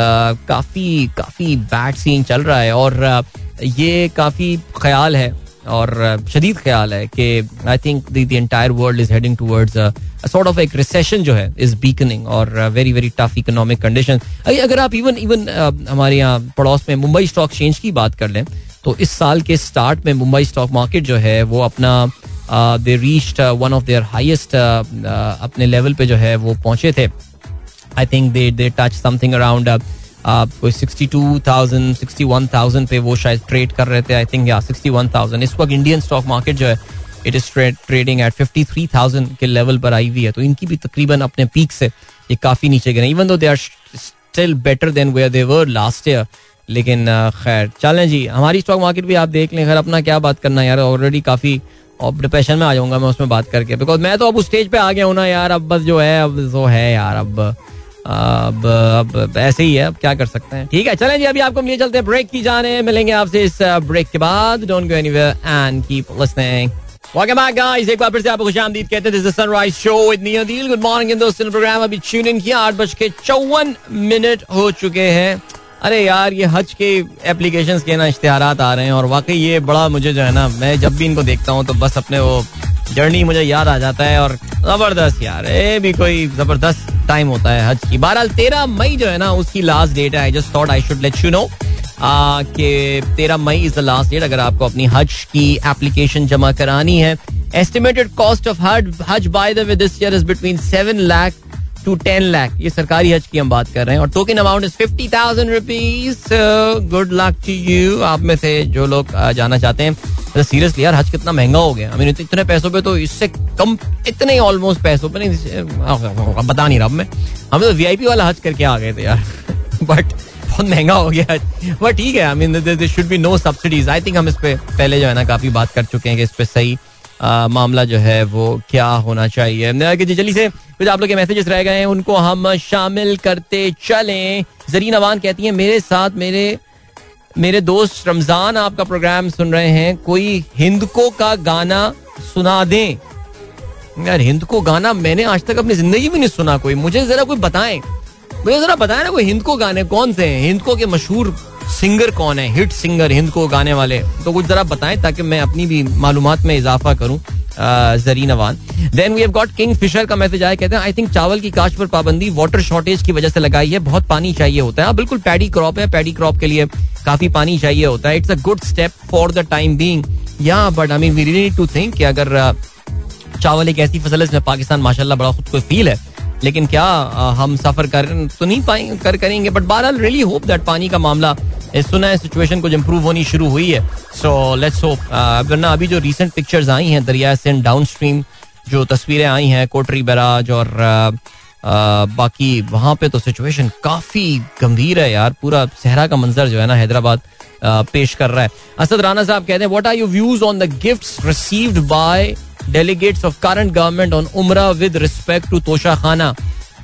काफ़ी काफ़ी बैड सीन चल रहा है और ये काफ़ी ख्याल है और शदीद ख्याल है कि I think the entire world is heading towards sort of एक रिसेशन जो है इज़ बीकनिंग और very very tough economic condition अगर आप इवन इवन हमारे यहाँ पड़ोस में मुंबई स्टॉक एक्सचेंज की बात कर लें तो इस साल के स्टार्ट में मुंबई स्टॉक मार्केट जो है, वो अपना they reached one of their highest अपने लेवल पे जो है, वो पहुँचे थे। I think they they touch something around कोई sixty two thousand sixty one thousand पे वो शायद ट्रेड कर रहे थे आई थिंक या सिक्सटी वन थाउज़ेंड इस वक्त इंडियन स्टॉक मार्केट जो है it is trading at fifty three thousand के लेवल पर आई हुई है। तो इनकी भी तकरीबन अपने पीक से ये काफ़ी नीचे गए even though they are still better than where they were last year लेकिन खैर, चलें जी। हमारी स्टॉक मार्केट भी आप देख लें, खैर, अपना क्या बात करना यार ऑलरेडी काफ़ी और डिप्रेशन में आ जाऊँगा मैं उसमें बात करके। बिकॉज़ मैं तो अब उस स्टेज पे आ गया हूँ ना यार, अब बस जो है, अब जो है यार, अब अब अब ऐसे ही है, अब क्या कर सकते हैं? ठीक है, चलें जी, अभी आपको लिए चलते हैं ब्रेक की जाने, मिलेंगे आपसे इस ब्रेक के बाद। Don't go anywhere and keep listening Welcome back, guys. एक बार फिर से आपको खुशामदीद कहते हैं sunrise show with me Adeel good morning दोस्तों प्रोग्राम अभी ट्यून इन किया, आठ बज के चौवन मिनट हो चुके हैं। अरे यार, ये हज के एप्लीकेशंस के ना इश्तेहार आ रहे हैं और वाकई ये बड़ा मुझे जो है ना, मैं जब भी इनको देखता हूँ तो बस अपने वो जर्नी मुझे याद आ जाता है और ज़बरदस्त यार, ये भी कोई ज़बरदस्त टाइम होता है हज की। बहरहाल, तेरह मई जो है ना, उसकी लास्ट डेट है। I just thought I should let you know कि तेरह मई इज़ द लास्ट डेट अगर आपको अपनी हज की एप्लीकेशन जमा करानी है। एस्टिमेटेड कॉस्ट ऑफ़ हज by the this year is between seven lakh to ten lakh ये सरकारी हज की हम बात कर रहे हैं और token amount is fifty thousand rupees good luck to you आप में से जो लोग जाना चाहते हैं सीरियसली यार हज कितना महँगा हो गया। I mean, इतने पैसों पे तो इससे कम इतने ऑलमोस्ट पैसों पे नहीं बता नहीं रहा मैं। हम तो वीआईपी वाला हज करके आ गए थे यार। बट बहुत महँगा हो गया बट ठीक है I mean should be no subsidies I think हम इस पे पहले जो है ना काफ़ी बात कर चुके हैं कि इस पे सही मामला जो है वो क्या होना चाहिए? जल्दी से कुछ आप लोग के मैसेजेस रह गए हैं, उनको हम शामिल करते चलें। जरीन अवान कहती है, मेरे साथ मेरे मेरे दोस्त रमज़ान आपका प्रोग्राम सुन रहे हैं, कोई हिंदको का गाना सुना दें? यार हिंद को गाना मैंने आज तक अपनी ज़िंदगी में नहीं सुना कोई। मुझे जरा कोई बताएँ। मुझे जरा बताया ना कोई हिंद को गाने कौन से हैं? हिंद को के मशहूर सिंगर कौन है? हिट सिंगर हिंद को गाने वाले। तो कुछ जरा बताएँ ताकि मैं अपनी भी मालूम में इजाफा करूँ Zareen Awan. Then we have got Kingfisher का मैसेज आया कहते हैं आई थिंक चावल की काश्त पर पाबंदी वाटर शॉर्टेज की वजह से लगाई है। बहुत पानी चाहिए होता है। हाँ, बिल्कुल पैडी क्रॉप है पैडी क्रॉप के लिए काफ़ी पानी चाहिए होता है। It's a good step for the time being या but I mean we need to think अगर चावल एक ऐसी फ़सल है जिसमें पाकिस्तान माशाल्लाह बड़ा खुद को फील है लेकिन क्या हम सफ़र कर तो नहीं पाएँगे कर करेंगे बट बहरहाल रियली होप दैट पानी का मामला सुना है सिचुएशन कुछ इम्प्रूव होनी शुरू हुई है। सो लेट्स होप वरना अभी जो रिसेंट पिक्चर्स आई हैं, दरिया सिंध डाउन स्ट्रीम जो तस्वीरें आई हैं, कोटरी, बराज और बाकी वहाँ पे तो सिचुएशन काफ़ी गंभीर है यार, पूरा सहरा का मंजर जो है ना हैदराबाद पेश कर रहा है। असद राना साहब कहते हैं what are you views on the gifts received by delegates of current government on उमरा with respect to Toshakhana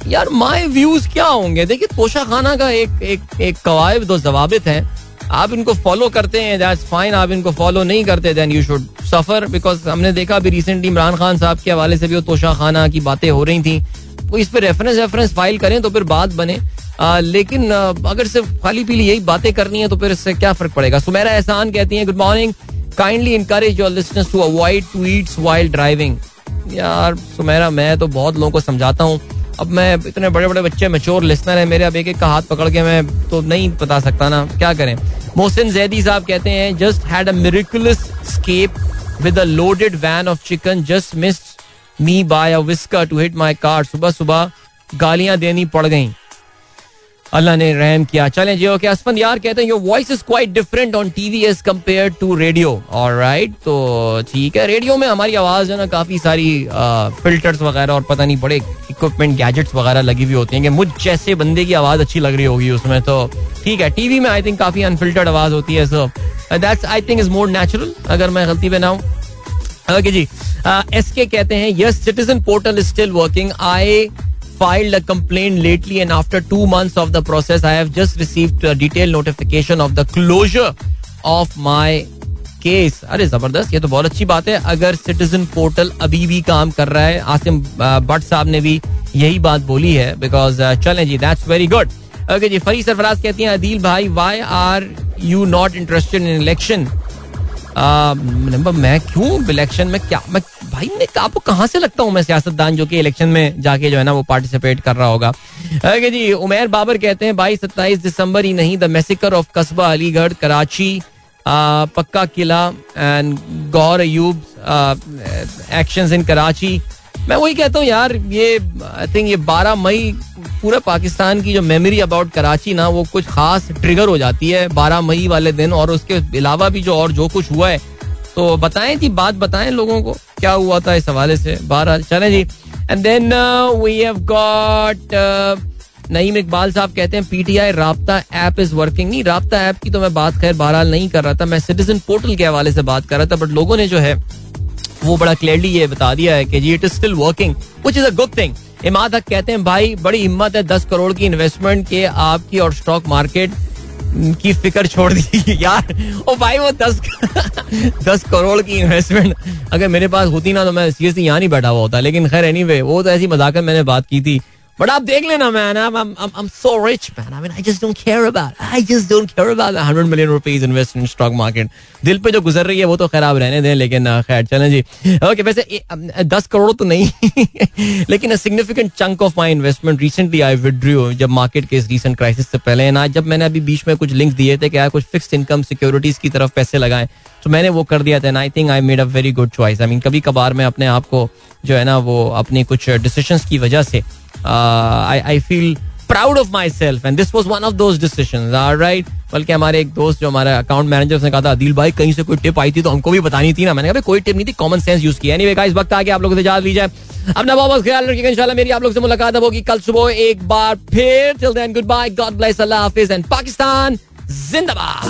यार माई व्यूज़ क्या होंगे? देखिए तोशा खाना का एक एक एक कवायद दो जवाबित हैं। आप इनको फॉलो करते हैं दैट्स फाइन आप इनको फॉलो नहीं करते then you should suffer because हमने देखा अभी रिसेंटली इमरान खान साहब के हवाले से भी वो तोशा खाना की बातें हो रही थी। वो इस पर रेफरेंस रेफरेंस फ़ाइल करें तो फिर बात बने। आ, लेकिन आ, अगर सिर्फ़ खाली पीली यही बातें करनी है तो फिर इससे क्या फ़र्क पड़ेगा? सुमेरा एहसान कहती हैं good morning kindly encourage your listeners to avoid tweets while driving यार, सुमेरा, मैं तो बहुत लोगों को समझाता हूँ। अब मैं इतने बड़े बड़े बच्चे मेच्योर लिसनर है, मेरे अब एक एक का हाथ पकड़ के मैं तो नहीं बता सकता ना। क्या करें? मोहसिन जैदी साहब कहते हैं just had a miraculous escape with a loaded van of chicken just missed me by a whisker to hit my car सुबह सुबह गालियाँ देनी पड़ गई। अल्लाह ने रहम किया। चलें जी ओके असफन यार कहते हैं your voice is quite different on TV as compare to radio और राइट तो ठीक है रेडियो में हमारी आवाज़ है ना, काफ़ी सारी फिल्टर्स वगैरह और पता नहीं बड़े इक्विपमेंट गैजेट्स वगैरह लगी हुई होती हैं कि मुझ जैसे बंदे की आवाज़ अच्छी लग रही होगी उसमें तो ठीक है। टीवी में आई थिंक काफ़ी अनफिल्टर्ड आवाज़ होती है so that's I think is more natural अगर मैं गलती पे ओके जी एस के कहते हैं yes citizen portal is still working I filed a complaint lately and after two months of the process, I have just received a detailed notification of the closure of my case अरे, ज़बरदस्त, ये तो बहुत अच्छी बात है। अगर citizen portal अभी भी काम कर रहा है, आसिम भट्ट साहब ने भी यही बात बोली है बिकॉज़ चलें जी दैट्स वेरी गुड ओके जी फरी सरफराज कहती हैं, अदील भाई why are you not interested in election मैं क्यों इलेक्शन में क्या, मैं, भाई, मैं आपको कहाँ से लगता हूँ मैं सियासतदान जो कि इलेक्शन में जाके जो है ना वो पार्टिसिपेट कर रहा होगा? जी, उमेर बाबर कहते हैं, बाईस सत्ताईस दिसंबर ही नहीं द मेसिकर ऑफ़ कस्बा Aligarh, Karachi Pakka Qila and Gaur Ayub action in Karachi मैं वही कहता हूँ यार, ये आई थिंक ये बारह मई पूरे पाकिस्तान की जो मेमोरी अबाउट कराची ना, वो कुछ खास ट्रिगर हो जाती है बारह मई वाले दिन और उसके अलावा भी जो और जो कुछ हुआ है। तो बताएँ जी, बात बताएँ लोगों को, क्या हुआ था इस हवाले से? बारह चले जी। And then we have got Naeem Iqbal साहब कहते हैं पीटीआई राबता ऐप इज़ वर्किंग नहीं, राबता ऐप की तो मैं बात खैर बहरहाल नहीं कर रहा था, मैं सिटीजन पोर्टल के हवाले से बात कर रहा था बट लोगों ने जो है वो बड़ा क्लियरली ये बता दिया है कि जी it is still working which is a good thing Imad Haq कहते हैं, भाई, बड़ी हिम्मत है, दस करोड़ की इन्वेस्टमेंट के आपकी और स्टॉक मार्केट की फ़िक्र छोड़ दी यार, ओ भाई, वो दस दस करोड़ की इन्वेस्टमेंट अगर मेरे पास होती ना तो मैं सीरियसली यहाँ नहीं बैठा हुआ होता। लेकिन खैर एनी एनीवे वो तो ऐसी मज़ाक मैंने बात की थी। बट आप देख लेना man I'm, I'm so rich man. I mean I just don't care about I just don't care about 100 million rupees invest in stock market. दिल पे जो गुजर रही है वो तो खैर आप रहने दें लेकिन खैर चलें जी। ओके वैसे दस करोड़ तो नहीं। लेकिन significant chunk of my investment recently I withdrew जब मार्केट के इस रिसेंट क्राइसिस से पहले ना। जब मैंने अभी बीच में कुछ लिंक दिए थे कि यार कुछ फिक्स इनकम सिक्योरिटीज की तरफ़ पैसे लगाएँ तो मैंने वो कर दिया था I think I made a very good choice I mean कभी कभार मैं अपने आप को जो है ना वो अपनी कुछ डिसीशन की वजह से I feel proud of myself and this was one of those decision right बल्कि हमारे एक दोस्त जो हमारा अकाउंट मैनेजर उसने कहा था, अदिल भाई, कहीं से कोई टिप आई थी तो हमको भी बतानी थी ना। मैंने कहा कोई टिप नहीं थी कॉमन सेंस यूज़ किया एनीवे इस वक्त आगे आप लोगों से इजाज़त ली जाए अपना बहुत ख्याल रखिएगा, इंशाल्लाह मेरी आप लोग से मुलाकात होगी कल सुबह एक बार फिर। Till then good bye God bless अल्लाह हाफिज एंड पाकिस्तान जिंदाबाद।